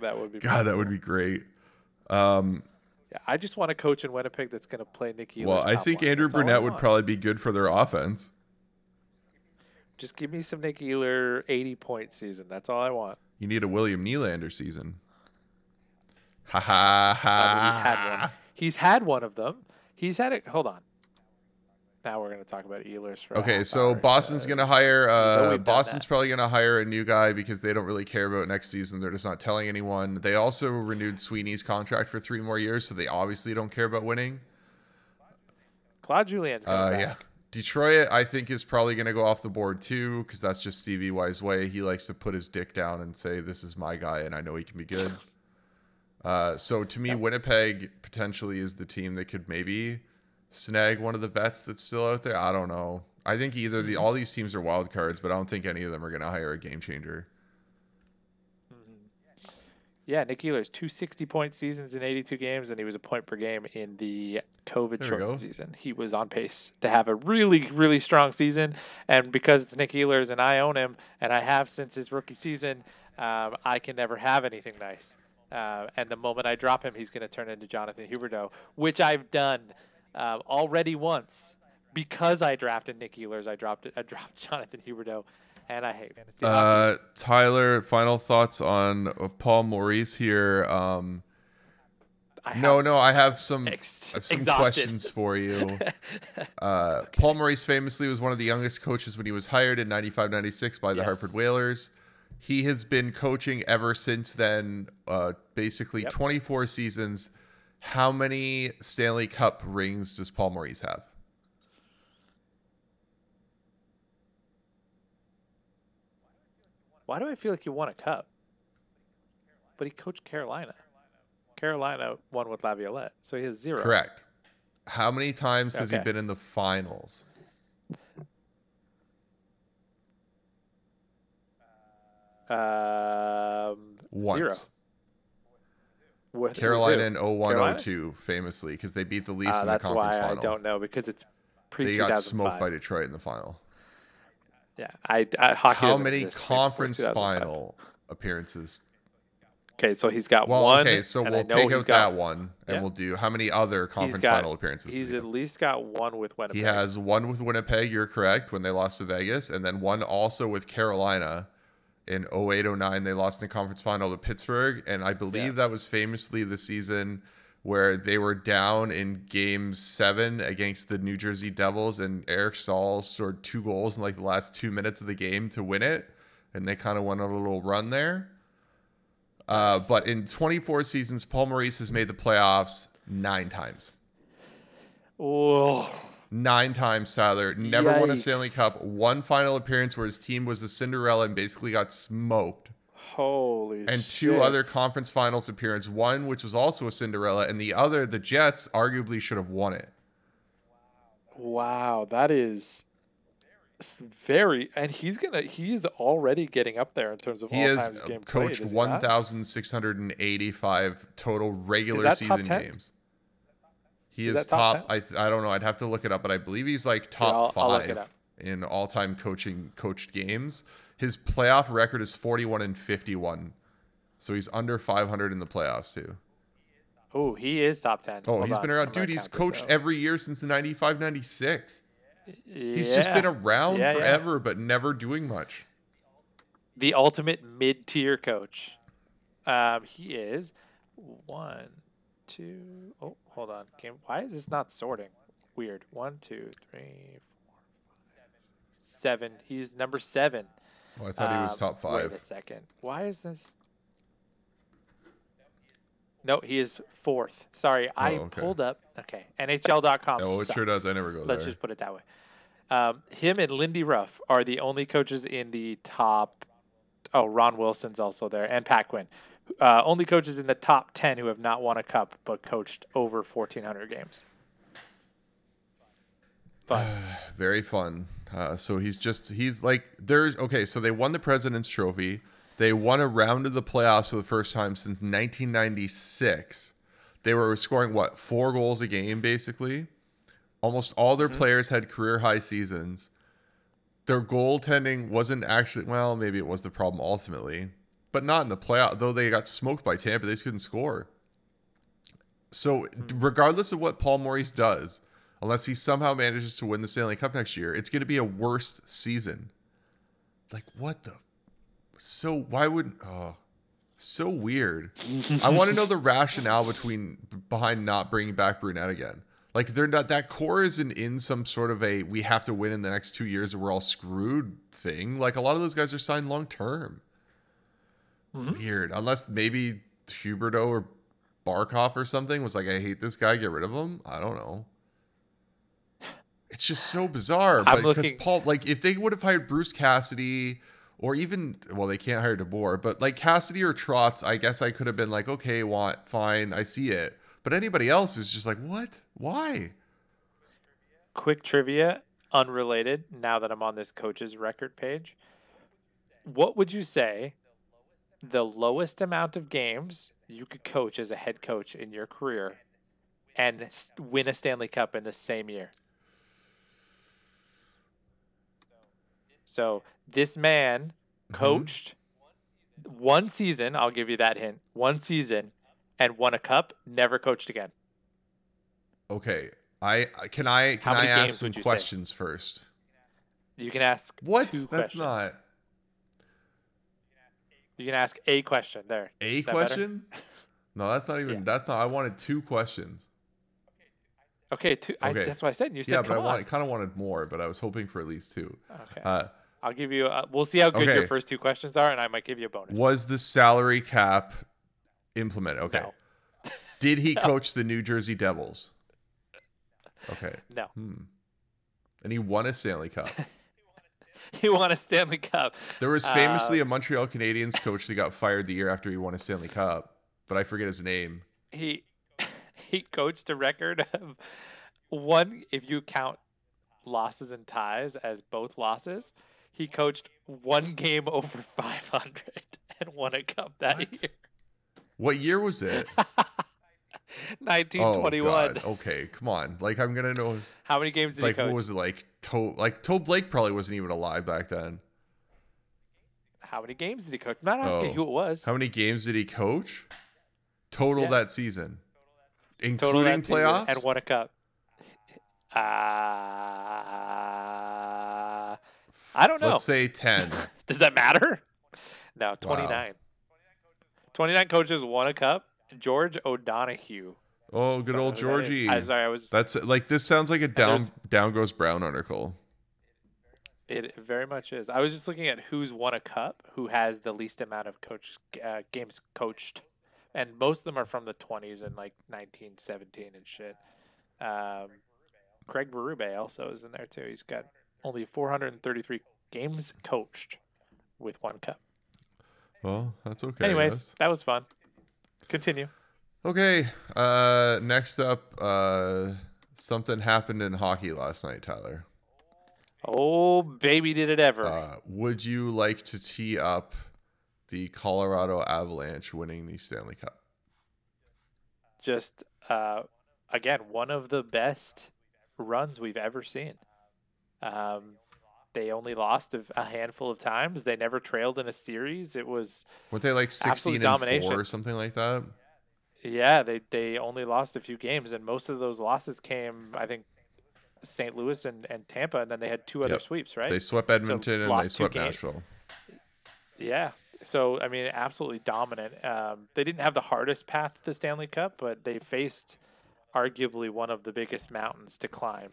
That would be. God, that would be great. Um, Yeah, I just want a coach in Winnipeg that's going to play Nicky. well, I think Andrew Brunette would probably be good for their offense. just give me some Nick Ehlers 80 point season. That's all I want. You need a William Nylander season. Ha ha I ha. mean, he's had one. He's had one of them. He's had it. Hold on. Now we're going to talk about Ehlers for. Okay, so Boston's uh, gonna hire. Uh, Boston's probably gonna hire a new guy because they don't really care about next season. They're just not telling anyone. They also renewed Sweeney's contract for three more years, so they obviously don't care about winning. Claude coming Uh, back. yeah, Detroit, I think is probably gonna go off the board too because that's just Stevie Y's way. He likes to put his dick down and say, "This is my guy, and I know he can be good." Uh, so to me, Yep. Winnipeg potentially is the team that could maybe snag one of the vets that's still out there. I don't know. I think either Mm-hmm. the all these teams are wild cards, but I don't think any of them are going to hire a game changer. Mhm. Yeah, Nick Ehlers, two 60 point seasons in 82 games, and he was a point per game in the COVID shortened season. He was on pace to have a really, really strong season. And because it's Nick Ehlers and I own him, and I have since his rookie season, um, I can never have anything nice. Uh, and the moment I drop him, he's going to turn into Jonathan Huberdeau, which I've done uh, already once. Because I drafted Nick Ehlers, I dropped. I dropped Jonathan Huberdeau, and I hate fantasy. Uh, Tyler, final thoughts on Paul Maurice here. Um, no, no, I have some, ex- I have some questions for you. Uh, Paul Maurice famously was one of the youngest coaches when he was hired in 95 96 by the Yes. Hartford Whalers. He has been coaching ever since then, uh, basically Yep. 24 seasons. How many Stanley Cup rings does Paul Maurice have? Why do I feel like he won a cup? But he coached Carolina. Carolina won with Laviolette, so he has zero. Correct. How many times has he been in the finals? Um, Once. Zero. With, Carolina in 01 02, famously, because they beat the Leafs Ah, in the that's conference why. I don't know because it's pre they got smoked by. Detroit in the final. Yeah, I, I hockey. How many conference final appearances? Okay, so he's got Well, one. okay, so we'll take out got, that one, and yeah. we'll do how many other conference got- final appearances? He's at least got one with Winnipeg. He has one with Winnipeg. You're correct when they lost to Vegas, and then one also with Carolina in 08-09. They lost in the conference final to Pittsburgh, and I believe Yeah. that was famously the season where they were down in Game Seven against the New Jersey Devils, and Eric Staal scored two goals in like the last two minutes of the game to win it, and they kind of went on a little run there. Uh, but in 24 seasons, Paul Maurice has made the playoffs nine times. Oh, Nine times, Tyler. Never won a Stanley Cup. One final appearance where his team was the Cinderella and basically got smoked. holy! And two shit. other conference finals appearance. One which was also a Cinderella, and the other, the Jets, arguably should have won it. Wow, that is very. And he's gonna. He's already getting up there in terms of He all has times game coached played. is he not? 1,685 total regular season 10? games. He Is is, top top. I I don't know. I'd have to look it up, but I believe he's like top I'll- I'll five in all-time coaching coached games. His playoff record is 41 and 51, so he's under 500 in the playoffs too. Oh, he is top ten. Oh, Hold he's on, been I'm around, dude. He's coached every year since the 95, 96. He's just been around Yeah, yeah. forever, but never doing much. the ultimate mid-tier coach. Um, he is one, two. Oh, hold on. Game. Why is this not sorting? Weird. One, two, three, four, five, seven. He's number seven. Oh, I thought he was top five. Wait a second. Why is this? No, he is fourth. Sorry, I Oh, okay. pulled up. Okay, NHL.com. Oh, it sure does. I never go there. Let's just put it that way. Um, him and Lindy Ruff are the only coaches in the top. Oh, Ron Wilson's also there, and Pat Quinn. Uh, only coaches in the top 10 who have not won a cup but coached over 1,400 games. Fun. Very fun. Uh, so he's just he's like there's okay. So they won the President's Trophy. They won a round of the playoffs for the first time since 1996. They were scoring what four goals a game basically. Almost all their players had career high seasons. Their goaltending wasn't actually well, maybe it was the problem ultimately, but not in the playoff. Though they got smoked by Tampa, they just couldn't score. So regardless of what Paul Maurice does, unless he somehow manages to win the Stanley Cup next year, it's going to be a worst season. Like what the? So why would? Oh, so weird. I want to know the rationale between behind not bringing back Brunette again. Like they're not that core isn't in some sort of a we have to win in the next two years or we're all screwed thing. Like a lot of those guys are signed long term. Mhm. Weird, unless maybe Huberdeau or Barkov or something was like, I hate this guy, get rid of him. I don't know. It's just so bizarre. Because looking- Paul, like, if they would have hired Bruce Cassidy or even, well, they can't hire DeBoer, but like Cassidy or Trotz, I guess I could have been like, okay, want fine, I see it. But anybody else is just like, what? Why? Quick trivia, unrelated. Now that I'm on this coach's record page, what would you say the lowest amount of games you could coach as a head coach in your career and win a Stanley Cup in the same year? So this man Mhm. coached one season. I'll give you that hint. One season and won a cup. Never coached again. Okay. I can I can I ask some you say? questions first? You can ask What? That's questions. not You can ask a question there. a better? question. No, that's not even. Yeah. That's not. I wanted two questions. Okay, two, I, Okay. that's what I said. You said, yeah, but I "Come wanted, on." kind of wanted more, but I was hoping for at least two. Okay, Uh, I'll give you. Uh, we'll see how good okay. your first two questions are, and I might give you a bonus. was the salary cap implemented? Okay. No. Did he No. coach the New Jersey Devils? Okay. No, Hmm. And he won a Stanley Cup. he won a Stanley Cup. There was famously Uh, a Montreal Canadiens coach that got fired the year after he won a Stanley Cup, but I forget his name. He he coached a record of one. If you count losses and ties as both losses, he coached one game over 500 and won a cup that What? year. What year was it? 1921. Oh, God. Okay, come on. Like I'm gonna know. How many games did Like he coach? what was it like? To like Toe Blake probably wasn't even alive back then. How many games did he coach? I'm not asking Oh. who it was. How many games did he coach? Total Yes. that season, Total including that season playoffs. and won a cup. Uh, I don't know. Let's say ten. Does that matter? No, 29. 29 coaches won a cup. George O'Donoghue. Oh, good old know that is. Georgie. I was. That's like this sounds like a down down goes Brown article. It very much is. I was just looking at who's won a cup, who has the least amount of coach uh, games coached, and most of them are from the 20s and like 1917 and shit. Um, Craig Berube also is in there too. He's got only 433 games coached with one cup. Well, that's okay. Anyways, that was fun. Continue. Okay. Uh, next up, uh, something happened in hockey last night, Tyler. Oh, baby, did it ever. Uh, would you like to tee up the Colorado Avalanche winning the Stanley Cup? Just, uh, again, one of the best runs we've ever seen. Um, they only lost a, a handful of times. They never trailed in a series. It was, Weren't they like sixteen and four or something like that? yeah, they, they only lost a few games, and most of those losses came, I think, St. Louis and, and Tampa, and then they had two other Yep. sweeps, right? They swept Edmonton and they swept. Nashville. Yeah. So I mean, absolutely dominant. Um, they didn't have the hardest path to the Stanley Cup, but they faced arguably one of the biggest mountains to climb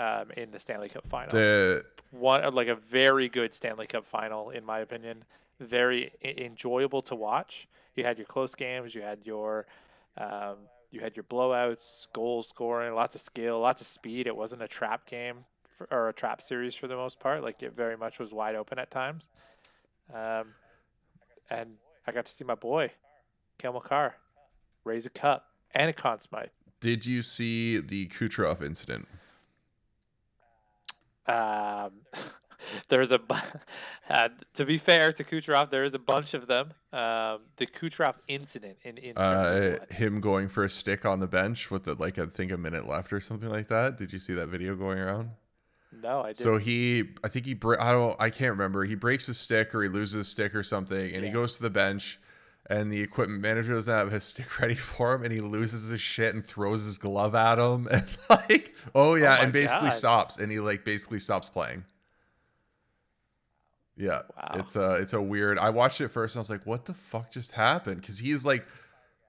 um, in the Stanley Cup final. The one like a very good Stanley Cup final, in my opinion. Very enjoyable to watch. You had your close games. You had your um, you had your blowouts, goal scoring, lots of skill, lots of speed. It wasn't a trap game for, or a trap series for the most part. Like it very much was wide open at times. Um, and I got to see my boy, Cale Makar, raise a cup and a Conn Smythe. did you see the Kucherov incident? Um, there's a, uh, to be fair to Kucherov, there is a bunch of them. Um, the Kucherov incident in, in terms Uh, of him going for a stick on the bench with the, like I think a minute left or something like that. Did you see that video going around? No, I didn't. So he, I think he, I don't, I can't remember. He breaks his stick or he loses a stick or something, and he goes to the bench, and the equipment manager doesn't have his stick ready for him, and he loses his shit and throws his glove at him, and like, oh yeah, my and basically God. stops, and he like basically stops playing. Yeah, Wow. it's a, it's a weird. I watched it first, and I was like, what the fuck just happened? Because he is like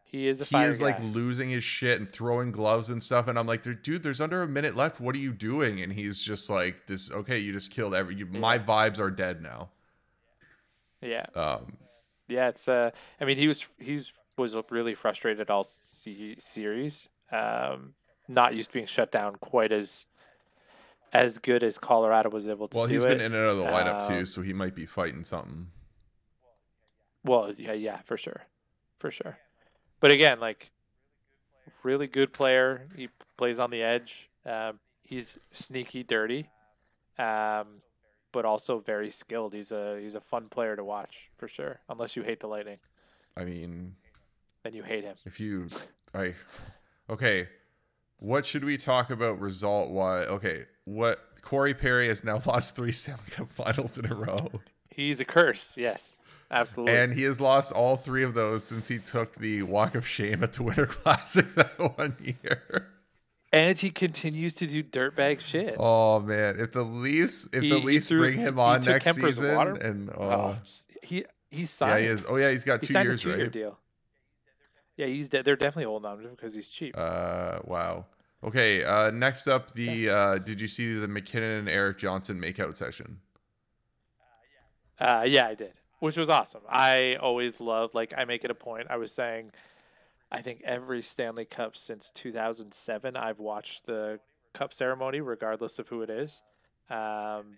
he is a he is like losing his shit and throwing gloves and stuff and i'm like dude there's under a minute left what are you doing and he's just like this okay you just killed every you, my vibes are dead now yeah, um yeah. It's uh, I mean, he was he's was really frustrated all se- series. Um, not used to being shut down quite as as good as Colorado was able to well he's it. been in and out of the lineup Um, too so he might be fighting something Well, yeah, yeah, for sure, for sure. But again, like, really good player. He plays on the edge. Um, he's sneaky, dirty, um, but also very skilled. He's a he's a fun player to watch for sure. Unless you hate the Lightning, i mean then you hate him. if you i okay what should we talk about result why okay what corey perry has now lost three stanley cup finals in a row He's a curse. Yes, absolutely. And he has lost all three of those since he took the walk of shame at the Winter Classic that one year. And he continues to do dirtbag shit. Oh man, if the Leafs, if He- the he Leafs threw- bring him on next Kuemper's season, water. and Oh, oh, he he yeah, he is. Oh yeah, he's got two he signed years, a two-year right? deal. Yeah, he's de- they're definitely holding on to him because he's cheap. Uh, wow. Okay. Uh, next up, the uh, did you see the MacKinnon and Erik Johnson makeout session? Uh, yeah, I did, which was awesome. I always love, like, I make it a point. I was saying, I think every Stanley Cup since 2007, I've watched the cup ceremony, regardless of who it is, um,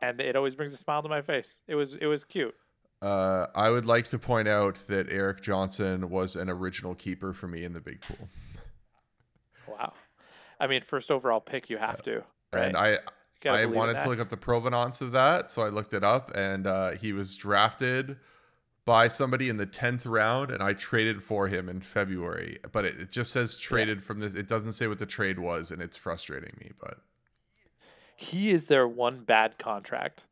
and it always brings a smile to my face. It was it was cute. Uh, I would like to point out that Erik Johnson was an original keeper for me in the big pool. Wow. I mean, first overall pick, you have to, right? And I I wanted to look up the provenance of that, so I looked it up, and uh, he was drafted by somebody in the tenth round, and I traded for him in February. But it, it just says traded from this. It doesn't say what the trade was, and it's frustrating me. But he is their one bad contract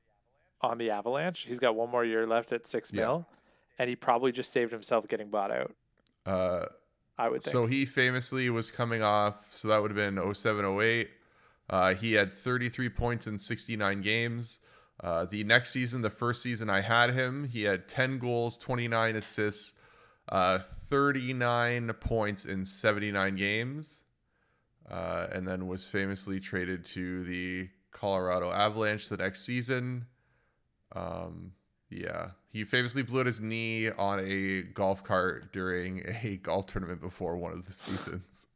on the Avalanche. He's got one more year left at six Yeah. mil, and he probably just saved himself getting bought out. uh, I would think. So he famously was coming off, so that would have been 07 08. Uh, he had 33 points in 69 games. Uh, the next season, the first season I had him, he had 10 goals, 29 assists, uh, 39 points in 79 games, uh, and then was famously traded to the Colorado Avalanche the next season. Um, yeah, he famously blew out his knee on a golf cart during a golf tournament before one of the seasons.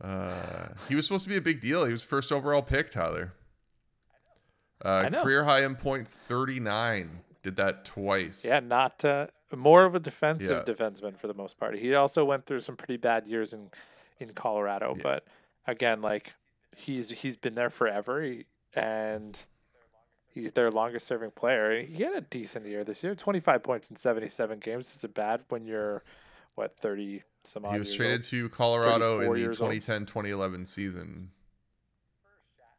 Uh, he was supposed to be a big deal. He was first overall pick, Tyler. Uh, career high in points 39. Did that twice. yeah, not uh, more of a defensive Yeah. defenseman for the most part. He also went through some pretty bad years in in Colorado, Yeah. but again, like he's he's been there forever, he, and he's their longest serving player. He had a decent year this year, twenty five points in seventy seven games. Isn't bad when you're what thirty some odd. He was traded old. to Colorado in the years 2010 2011 season.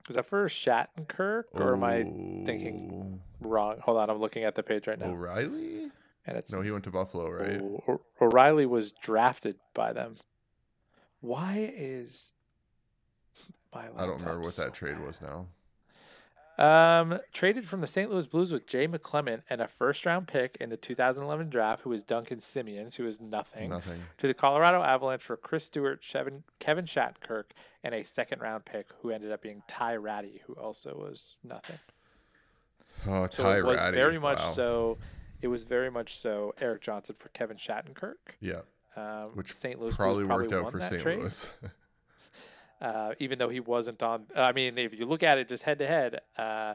Was that for Shattenkirk, or am I thinking oh. wrong? Hold on, I'm looking at the page right now, O'Reilly? and it's No, he went to Buffalo, right? O- O- O'Reilly was drafted by them. Why is my I don't remember laptop what that so trade was now. Um, traded from the St. Louis Blues with Jay McClement and a first round pick in the 2011 draft, who was Duncan Siemens, who is nothing, Nothing. to the Colorado Avalanche for Chris Stewart, Chevin, Kevin Shattenkirk, and a second round pick, who ended up being Ty Rattie, who also was nothing. Oh, So Ty it was Rattie. very much Wow. so. It was very much so Erik Johnson for Kevin Shattenkirk. Yeah, Um, which St. Louis Blues probably worked out for St. trade. Louis. uh, even though he wasn't on. I mean, if you look at it just head to head, uh,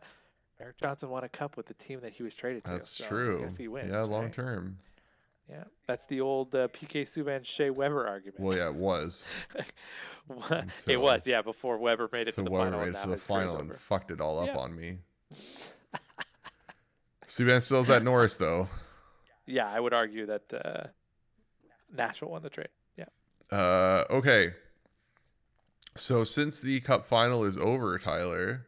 Erik Johnson won a cup with the team that he was traded to. That's so true. I guess he wins. yeah, long right? term. Yeah, that's the old uh, PK Subban Shea Weber argument. Well, yeah, it was. It was, yeah, before Weber made it to the Weber final. made it to the final and over. fucked it all up Yeah. on me. Subban still's at Norris though. Yeah, I would argue that uh, Nashville won the trade. Yeah. Uh, okay. So since the Cup final is over, Tyler,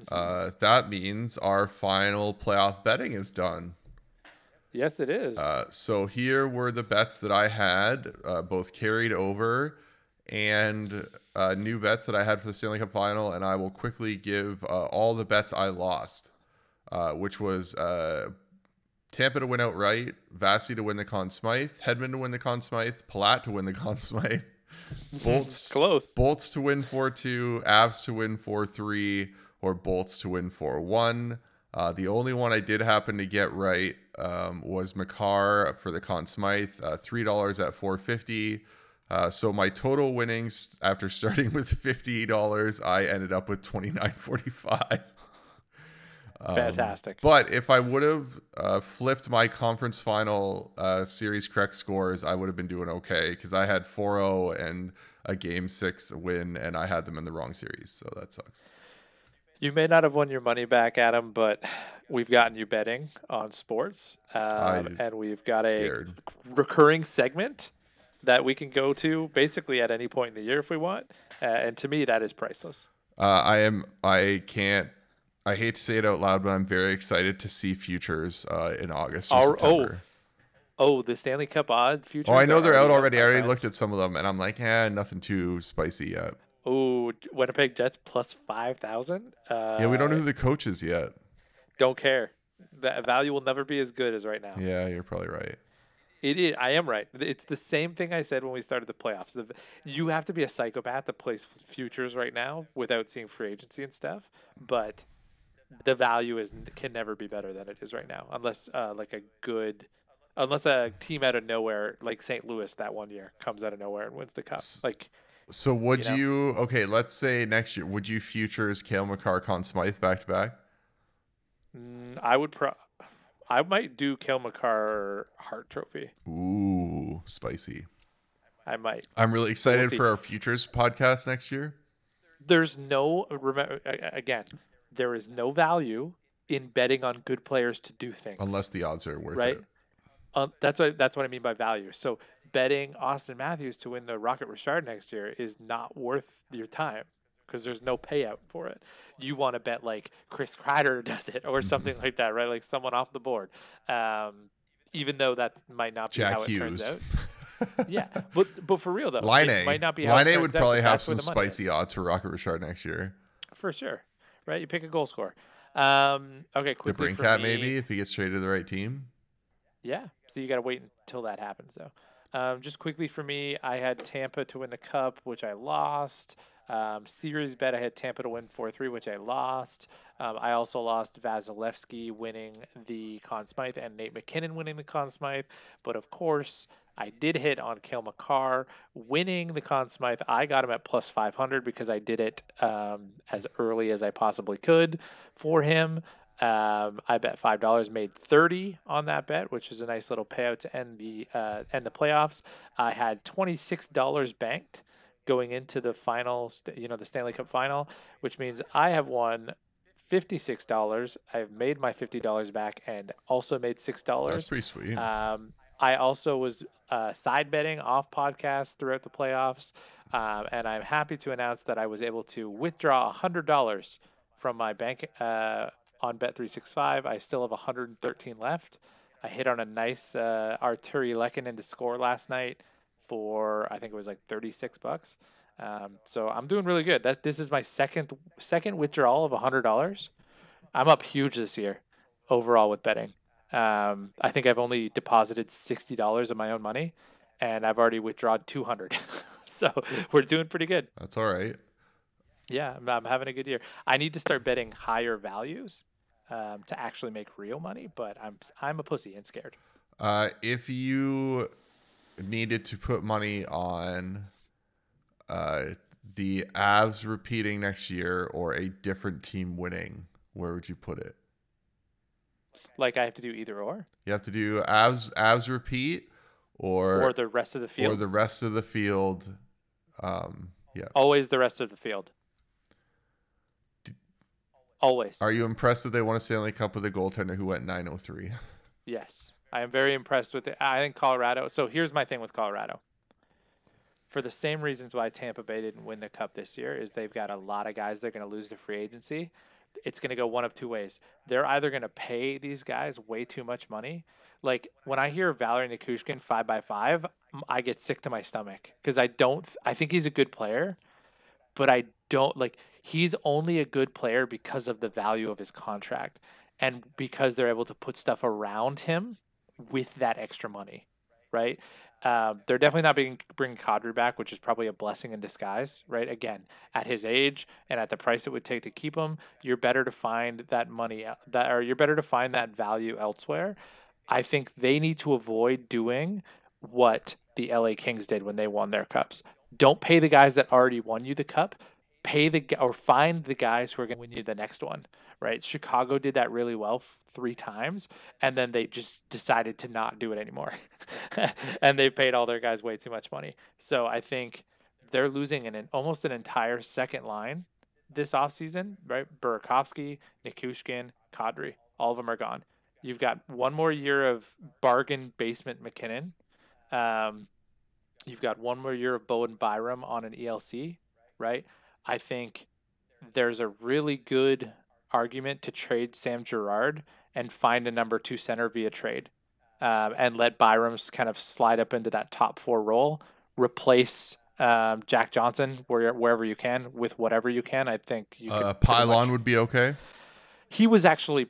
Mm-hmm. uh, that means our final playoff betting is done. yes, it is. Uh, so here were the bets that I had, uh, both carried over and uh, new bets that I had for the Stanley Cup final, and I will quickly give uh, all the bets I lost, uh, which was uh, Tampa to win outright, Vasi to win the Conn Smythe, Hedman to win the Conn Smythe, Palat to win the Conn Smythe, Bolts Close. Bolts to win 4 2, Avs to win 4 3, or Bolts to win 4 1. Uh, the only one I did happen to get right um, was Makar for the Conn Smythe, uh, $3 at 450 uh, so my total winnings after starting with $50, I ended up with 29.45. Um, Fantastic. But if I would have uh, flipped my conference final uh, series correct scores, I would have been doing okay because I had 4 0 and a game six win, and I had them in the wrong series. So that sucks. You may not have won your money back, Adam, but we've gotten you betting on sports, um, and we've got Scared. a recurring segment that we can go to basically at any point in the year if we want. Uh, and to me, that is priceless. Uh, I am. I can't. I hate to say it out loud, but I'm very excited to see futures uh, in August. Our- oh, Oh, the Stanley Cup odd futures. Oh, I know they're out already. I already looked at some of them, and I'm like, eh, nothing too spicy yet. Oh, Winnipeg Jets plus five thousand. Uh, Yeah, we don't know who the coach is yet. Don't care. The value will never be as good as right now. Yeah, you're probably right. It is. I am right. It's the same thing I said when we started the playoffs. The, you have to be a psychopath to place futures right now without seeing free agency and stuff. But the value is can never be better than it is right now, unless uh, like a good, unless a team out of nowhere like St. Louis that one year comes out of nowhere and wins the cup. Like So would You know? you, okay, let's say next year, would you futures Cale Makar, Conn Smythe back to back? mm, I would pro. I might do Cale Makar Hart Trophy. Ooh, spicy. I might. I'm really excited see. for our futures podcast next year. there's no remember again, there is no value in betting on good players to do things Unless the odds are worth right. it. Um, that's what that's what I mean by value. So betting Auston Matthews to win the Rocket Richard next year is not worth your time because there's no payout for it. You want to bet like Chris Kreider does it or something like that, right? Like someone off the board. Um, even though that might not be Jack how it Hughes. turns out. yeah, but but for real though, Line it A. might not be how Line it A turns would out, probably but have some spicy odds for Rocket Richard next year. for sure. Right, you pick a goal scorer. Um, okay, The quickly for Brinkat maybe if he gets traded to the right team. Yeah. So you got to wait until that happens, though. Um, just quickly for me, I had Tampa to win the cup, which I lost. Um, series bet, I had Tampa to win 4 3, which I lost. Um, I also lost Vasilevsky winning the Conn Smythe and Nate MacKinnon winning the Conn Smythe. But of course, I did hit on Cale Makar winning the Conn Smythe. I got him at plus 500 because I did it um, as early as I possibly could for him. Um, I bet five dollars, made thirty on that bet, which is a nice little payout to end the uh, end the playoffs. I had twenty six dollars banked going into the final, you know, the Stanley Cup final, which means I have won fifty six dollars. I've made my fifty dollars back and also made six dollars. That's pretty sweet. Um, I also was uh, side betting off podcasts throughout the playoffs, um, and I'm happy to announce that I was able to withdraw hundred dollars from my bank uh, on Bet365. I still have 113 left. I hit on a nice uh, Artturi Lehkonen to score last night for I think it was like 36 bucks. Um, so I'm doing really good. That this is my second second withdrawal of hundred dollars. I'm up huge this year overall with betting. Um, I think I've only deposited sixty dollars of my own money, and I've already withdrawn two hundred. so we're doing pretty good. That's all right. Yeah, I'm, I'm having a good year. I need to start betting higher values um, to actually make real money, but I'm I'm a pussy and scared. Uh, if you needed to put money on uh, the Avs repeating next year or a different team winning, where would you put it? Like I have to do either or, You have to do Avs Avs repeat or or the rest of the field or the rest of the field. Um, yeah. Always the rest of the field. D- Always. Are you impressed that they won a Stanley Cup with a goaltender who went 903? Yes, I am very impressed with it. I think Colorado. So here's my thing with Colorado. For the same reasons why Tampa Bay didn't win the cup this year, is they've got a lot of guys they're going to lose to free agency. It's going to go one of two ways. They're either going to pay these guys way too much money. Like when I hear Valeri Nichushkin five by five, I get sick to my stomach because I don't. I think he's a good player, but I don't like. He's only a good player because of the value of his contract and because they're able to put stuff around him with that extra money, right? Um, they're definitely not being bringing Kadri back, which is probably a blessing in disguise, right? Again, at his age and at the price it would take to keep him, you're better to find that money that, or you're better to find that value elsewhere. I think they need to avoid doing what the LA Kings did when they won their cups. Don't pay the guys that already won you the cup. Pay the or find the guys who are going to win you the next one right? Chicago did that really well three times, and then they just decided to not do it anymore, and they paid all their guys way too much money. So I think they're losing an, an almost an entire second line this offseason, right? Burakovsky, Nichushkin, Kadri, all of them are gone. You've got one more year of bargain basement MacKinnon. Um, you've got one more year of Bowen Byram on an ELC, right? I think there's a really good argument to trade Sam Girard and find a number two center via trade, um, and let Byram's kind of slide up into that top four role, replace um, Jack Johnson where, wherever you can with whatever you can. I think you Uh, Pylon much- would be okay. he was actually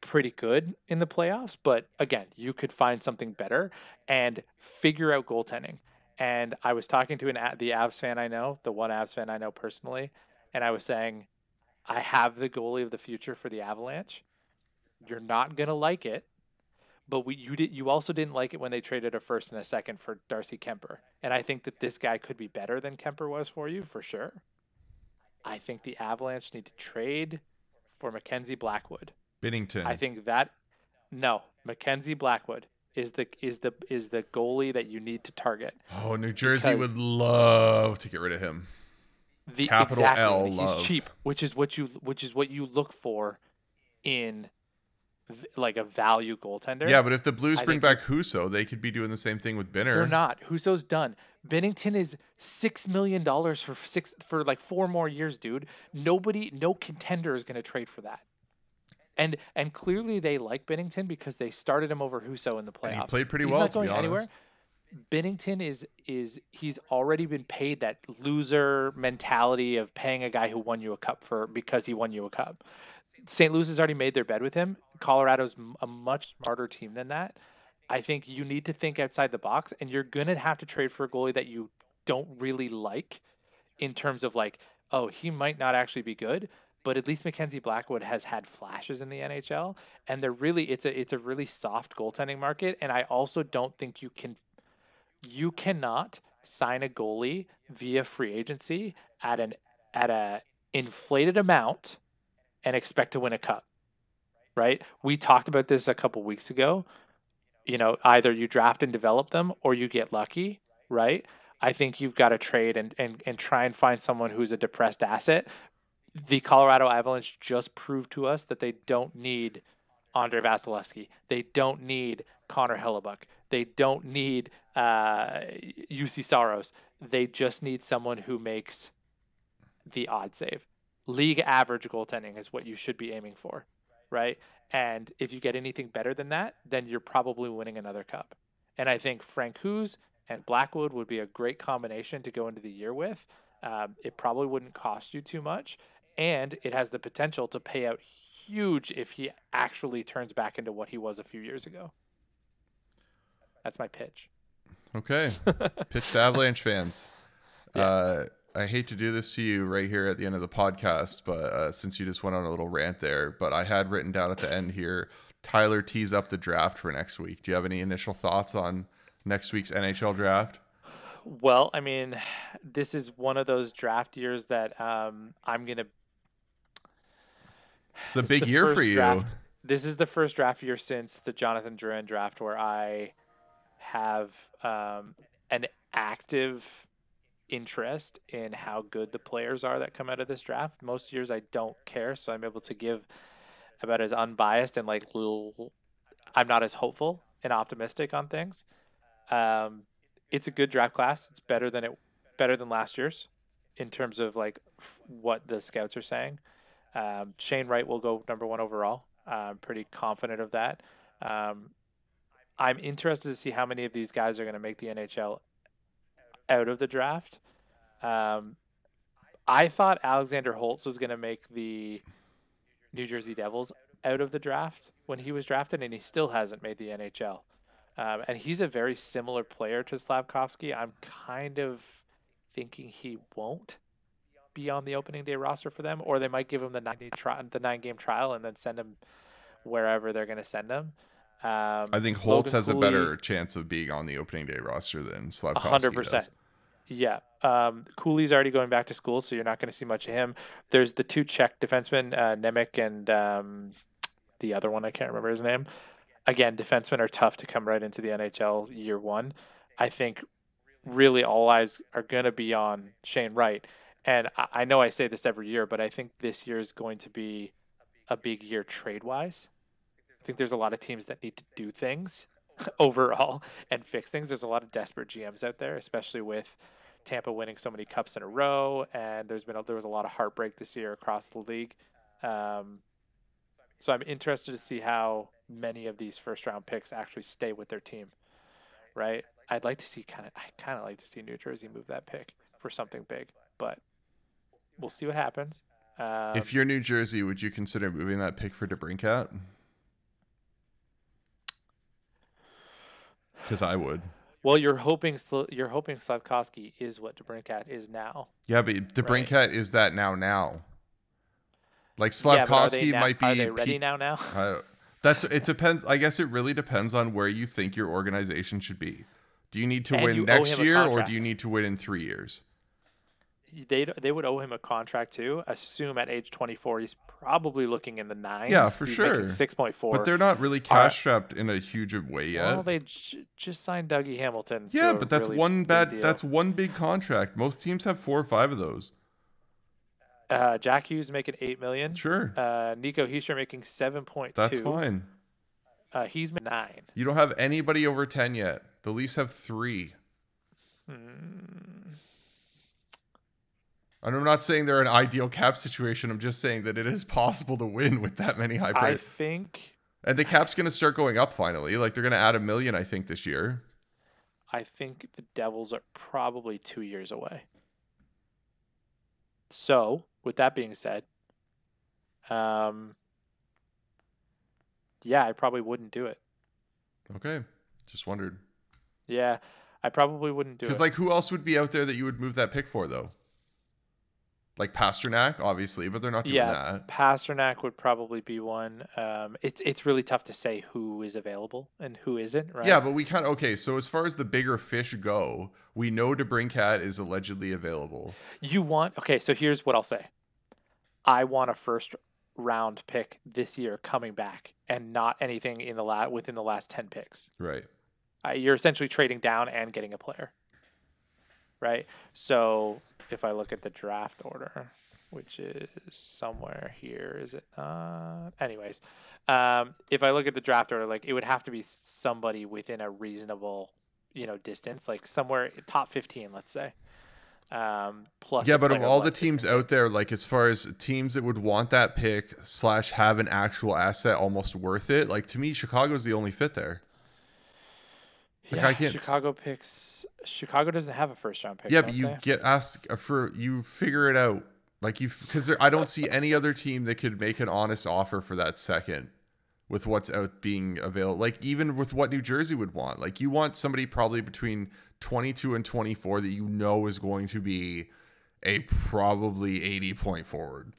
pretty good in the playoffs, but again, you could find something better and figure out goaltending. And I was talking to an the Avs fan I know, the one Avs fan I know personally, and I was saying, I have the goalie of the future for the Avalanche. You're not gonna like it, but we you did you also didn't like it when they traded a first and a second for Darcy Kuemper. And I think that this guy could be better than Kuemper was for you for sure. I think the Avalanche need to trade for Mackenzie Blackwood. Binnington. I think that no, Mackenzie Blackwood is the is the is the goalie that you need to target. oh, New Jersey would love to get rid of him. The Capital exactly. L He's love. cheap, which is what you which is what you look for in like a value goaltender. Yeah, but if the Blues I bring back Husso, they could be doing the same thing with Binner. They're not. Husso's done. Binnington is six million dollars for six for like four more years, dude. Nobody, no contender is going to trade for that. And and clearly they like Binnington because they started him over Husso in the playoffs. And he played pretty He's well, not to be going anywhere. Binnington is is he's already been paid that loser mentality of paying a guy who won you a cup for because he won you a cup. St. Louis has already made their bed with him. Colorado's a much smarter team than that. I think you need to think outside the box, and you're gonna have to trade for a goalie that you don't really like, in terms of like, oh, he might not actually be good, but at least Mackenzie Blackwood has had flashes in the NHL, and they're really it's a it's a really soft goaltending market, and I also don't think you can you cannot sign a goalie via free agency at an at a inflated amount and expect to win a cup. Right? We talked about this a couple weeks ago. You know, either you draft and develop them or you get lucky, right? I think you've got to trade and, and, and try and find someone who's a depressed asset. The Colorado Avalanche just proved to us that they don't need Andre Vasilevsky. They don't need Connor Hellebuyck. They don't need uh, Juuse Saros. They just need someone who makes the odd save. League average goaltending is what you should be aiming for, right? And if you get anything better than that, then you're probably winning another cup. And I think Francouz and Blackwood would be a great combination to go into the year with. Um, it probably wouldn't cost you too much, and it has the potential to pay out huge if he actually turns back into what he was a few years ago. That's my pitch. Okay. Pitch to Avalanche fans. Yeah. Uh, I hate to do this to you right here at the end of the podcast, but uh, since you just went on a little rant there, but I had written down at the end here Tyler tees up the draft for next week. Do you have any initial thoughts on next week's NHL draft? Well, I mean, this is one of those draft years that um, I'm gonna. It's a big year for you. draft- This is the first draft year since the Jonathan Drouin draft where I have um, an active interest in how good the players are that come out of this draft. Most years I don't care, so I'm able to give about as unbiased and like little. I'm not as hopeful and optimistic on things. Um, it's a good draft class. It's better than it better than last year's in terms of like f- what the scouts are saying. Um, Shane Wright will go number one overall. I'm pretty confident of that. Um, I'm interested to see how many of these guys are going to make the NHL out of the draft. Um, I thought Alexander Holtz was going to make the New Jersey Devils out of the draft when he was drafted, and he still hasn't made the NHL. Um, and he's a very similar player to Slavkovsky. I'm kind of thinking he won't be on the opening day roster for them, or they might give him the nine tri- the nine game trial and then send him wherever they're going to send him. Um, I think Holtz Logan has a better chance of being on the opening day roster than Slavkovsky hundred percent. Yeah. Um, Cooley's already going back to school, so you're not going to see much of him. There's the two Czech defensemen, uh, Nemec and um, the other one, I can't remember his name. Again, defensemen are tough to come right into the NHL year one. I think really all eyes are going to be on Shane Wright. And I, I know I say this every year, but I think this year is going to be a big year trade wise. I think there's a lot of teams that need to do things overall and fix things. There's a lot of desperate GMs out there, especially with Tampa winning so many cups in a row, and there's been a, there was a lot of heartbreak this year across the league. Um, so I'm interested to see how many of these first round picks actually stay with their team. Right? I'd like to see kind of I kind of like to see New Jersey move that pick for something big, but we'll see what happens. Um, if you're New Jersey, would you consider moving that pick for DeBrincat? Because I would. well, you're hoping you're hoping Slavkovsky is what DeBrincat is now. Yeah, but DeBrincat is that now now. Like Yeah, Slavkovsky now- might be. Are they ready pe- now? Now? I- that's it depends. I guess it really depends on where you think your organization should be. Do you need to And win next year, or do you need to win in three years? They they would owe him a contract too. Assume at age 24 he's probably looking in the nines. Yeah, for He's sure. 6.4. But they're not really cash strapped in a huge way yet. well, they j- just signed Dougie Hamilton. yeah, but that's really one big bad. deal. That's one big contract. Most teams have four or five of those. Uh, Jack Hughes making eight million. Sure. Uh, Nico Hischier making seven point two. That's fine. Uh, he's nine. You don't have anybody over 10 yet. The Leafs have three. Hmm. And I'm not saying they're an ideal cap situation. I'm just saying that it is possible to win with that many high I think and the cap's going to start going up finally. Like they're going to add a million, I think, this year. I think the Devils are probably two years away. So, with that being said, um, yeah, I probably wouldn't do it. Okay. Just wondered. Yeah, I probably wouldn't do it. Because, like, who else would be out there that you would move that pick for, though? Like Pastrnak, obviously, but they're not doing yeah, that. Pastrnak would probably be one. Um, it's it's really tough to say who is available and who isn't, right? Yeah, but we kind of okay. So as far as the bigger fish go, we know DeBrincat is allegedly available. You want okay, so here's what I'll say. I want a first round pick this year coming back and not anything in the la- within the last 10 picks. Right. Uh, you're essentially trading down and getting a player. Right? So if I look at the draft order, which is somewhere here, is it not? Anyways, um, if I look at the draft order, like it would have to be somebody within a reasonable, you know, distance, like somewhere top 15, let's say. Um, plus, Yeah, but of all the teams out there, like as far as teams that would want that pick slash have an actual asset almost worth it, like to me, Chicago's the only fit there. Like, yeah, I can't Chicago picks. Chicago doesn't have a first round pick. yeah, but you they? get asked for you figure it out. Like you, because I don't see any other team that could make an honest offer for that second with what's out being available. Like even with what New Jersey would want. Like you want somebody probably between 22 and 24 that you know is going to be a probably 80 point forward.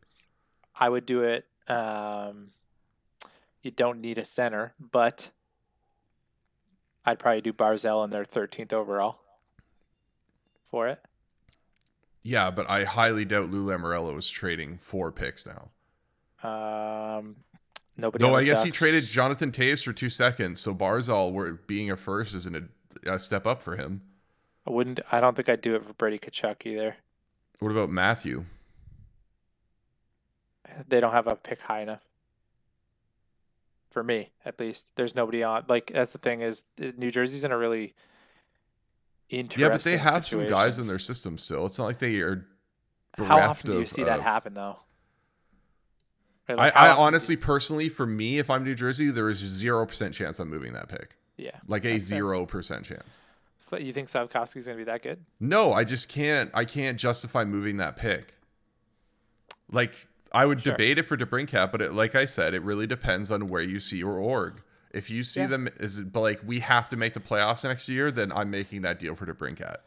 I would do it. Um, you don't need a center, but I'd probably do Barzal in their 13th overall for it. Yeah, but I highly doubt Lou Lamoriello is trading four picks now. Um, nobody. On I guess he traded Jonathan Toews for two seconds, so Barzal were being a first isn't a, a step up for him. I wouldn't. I don't think I'd do it for Brady Tkachuk either. What about Matthew? They don't have a pick high enough. For me, at least, there's nobody on. Like that's the thing is, uh, New Jersey's in a really interesting. Yeah, but they have some guys in their system still. It's not like they are. How often do you of- see that of- happen, though? Right, I, like, how I honestly, you- personally, for me, if I'm New Jersey, there is zero percent chance I'm moving that pick. yeah. Like a zero percent chance. So you think Slafkovsky's going to be that good? No, I just can't. I can't justify moving that pick. Like I would Sure. debate it for DeBrincat, but it, like I said, it really depends on where you see your org. If you see Yeah. them as but like we have to make the playoffs next year, then I'm making that deal for DeBrincat.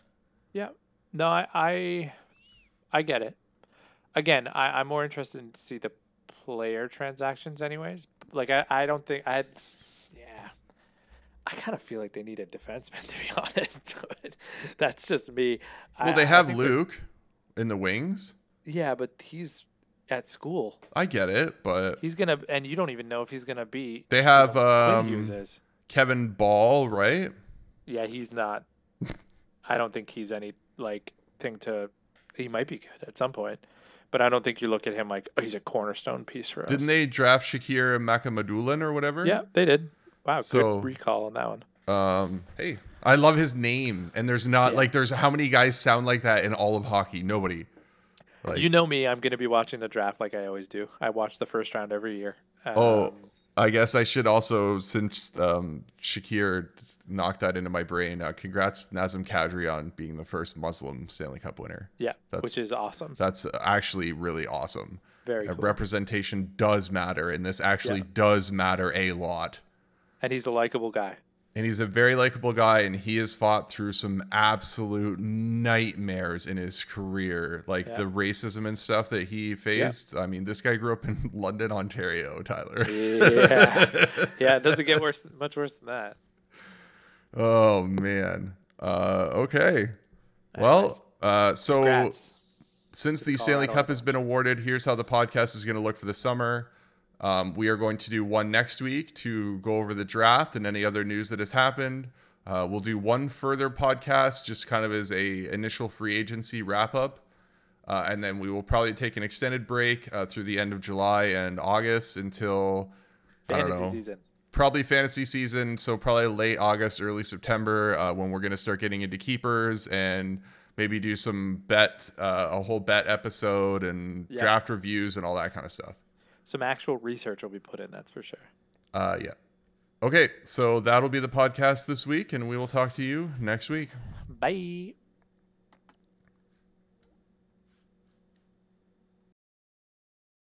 Yeah. No, I I, I get it. Again, I, I'm more interested to see the player transactions, anyways. Like I, I don't think I. Yeah. I kind of feel like they need a defenseman to be honest. That's just me. Well, I- they have Luke in the wings. Yeah, but he's at school. I get it, but He's gonna, and you don't even know if he's gonna be. they you have know, um, is. Kevin Bahl, right? Yeah, he's not. I don't think he's any like thing to. He might be good at some point, but I don't think you look at him like oh, he's a cornerstone piece for us. Didn't they draft Shakir Mukhamadullin or whatever? Yeah, they did. Wow, So- good recall on that one. Um, hey, I love his name, and there's not Yeah. like there's how many guys sound like that in all of hockey? Nobody. Like, you know me, I'm going to be watching the draft like I always do. I watch the first round every year. Oh, Um, I guess I should also, since um, Shakir knocked that into my brain, uh, congrats Nazem Kadri on being the first Muslim Stanley Cup winner. yeah, that's- which is awesome. That's actually really awesome. Very Uh, cool. Representation does matter, and this actually Yeah. does matter a lot. and he's a likable guy. And he's a very likable guy, and he has fought through some absolute nightmares in his career, like Yeah. the racism and stuff that he faced. I mean, this guy grew up in London, Ontario, Tyler. Yeah. yeah, it doesn't get worse, much worse than that. oh man. Uh, okay. Well, uh, so congrats. since the. Stanley Cup has been awarded, here's how the podcast is going to look for the summer. Um, we are going to do one next week to go over the draft and any other news that has happened. Uh, we'll do one further podcast, just kind of as a initial free agency wrap up. Uh, and then we will probably take an extended break uh, through the end of July and August until I don't Fantasy know, season. probably fantasy season. So probably late August, early September, uh, when we're gonna start getting into keepers and maybe do some bet, uh, a whole bet episode and Yeah. draft reviews and all that kind of stuff. Some actual research will be put in. That's for sure. Uh, yeah. Okay, so that'll be the podcast this week, and we will talk to you next week. Bye.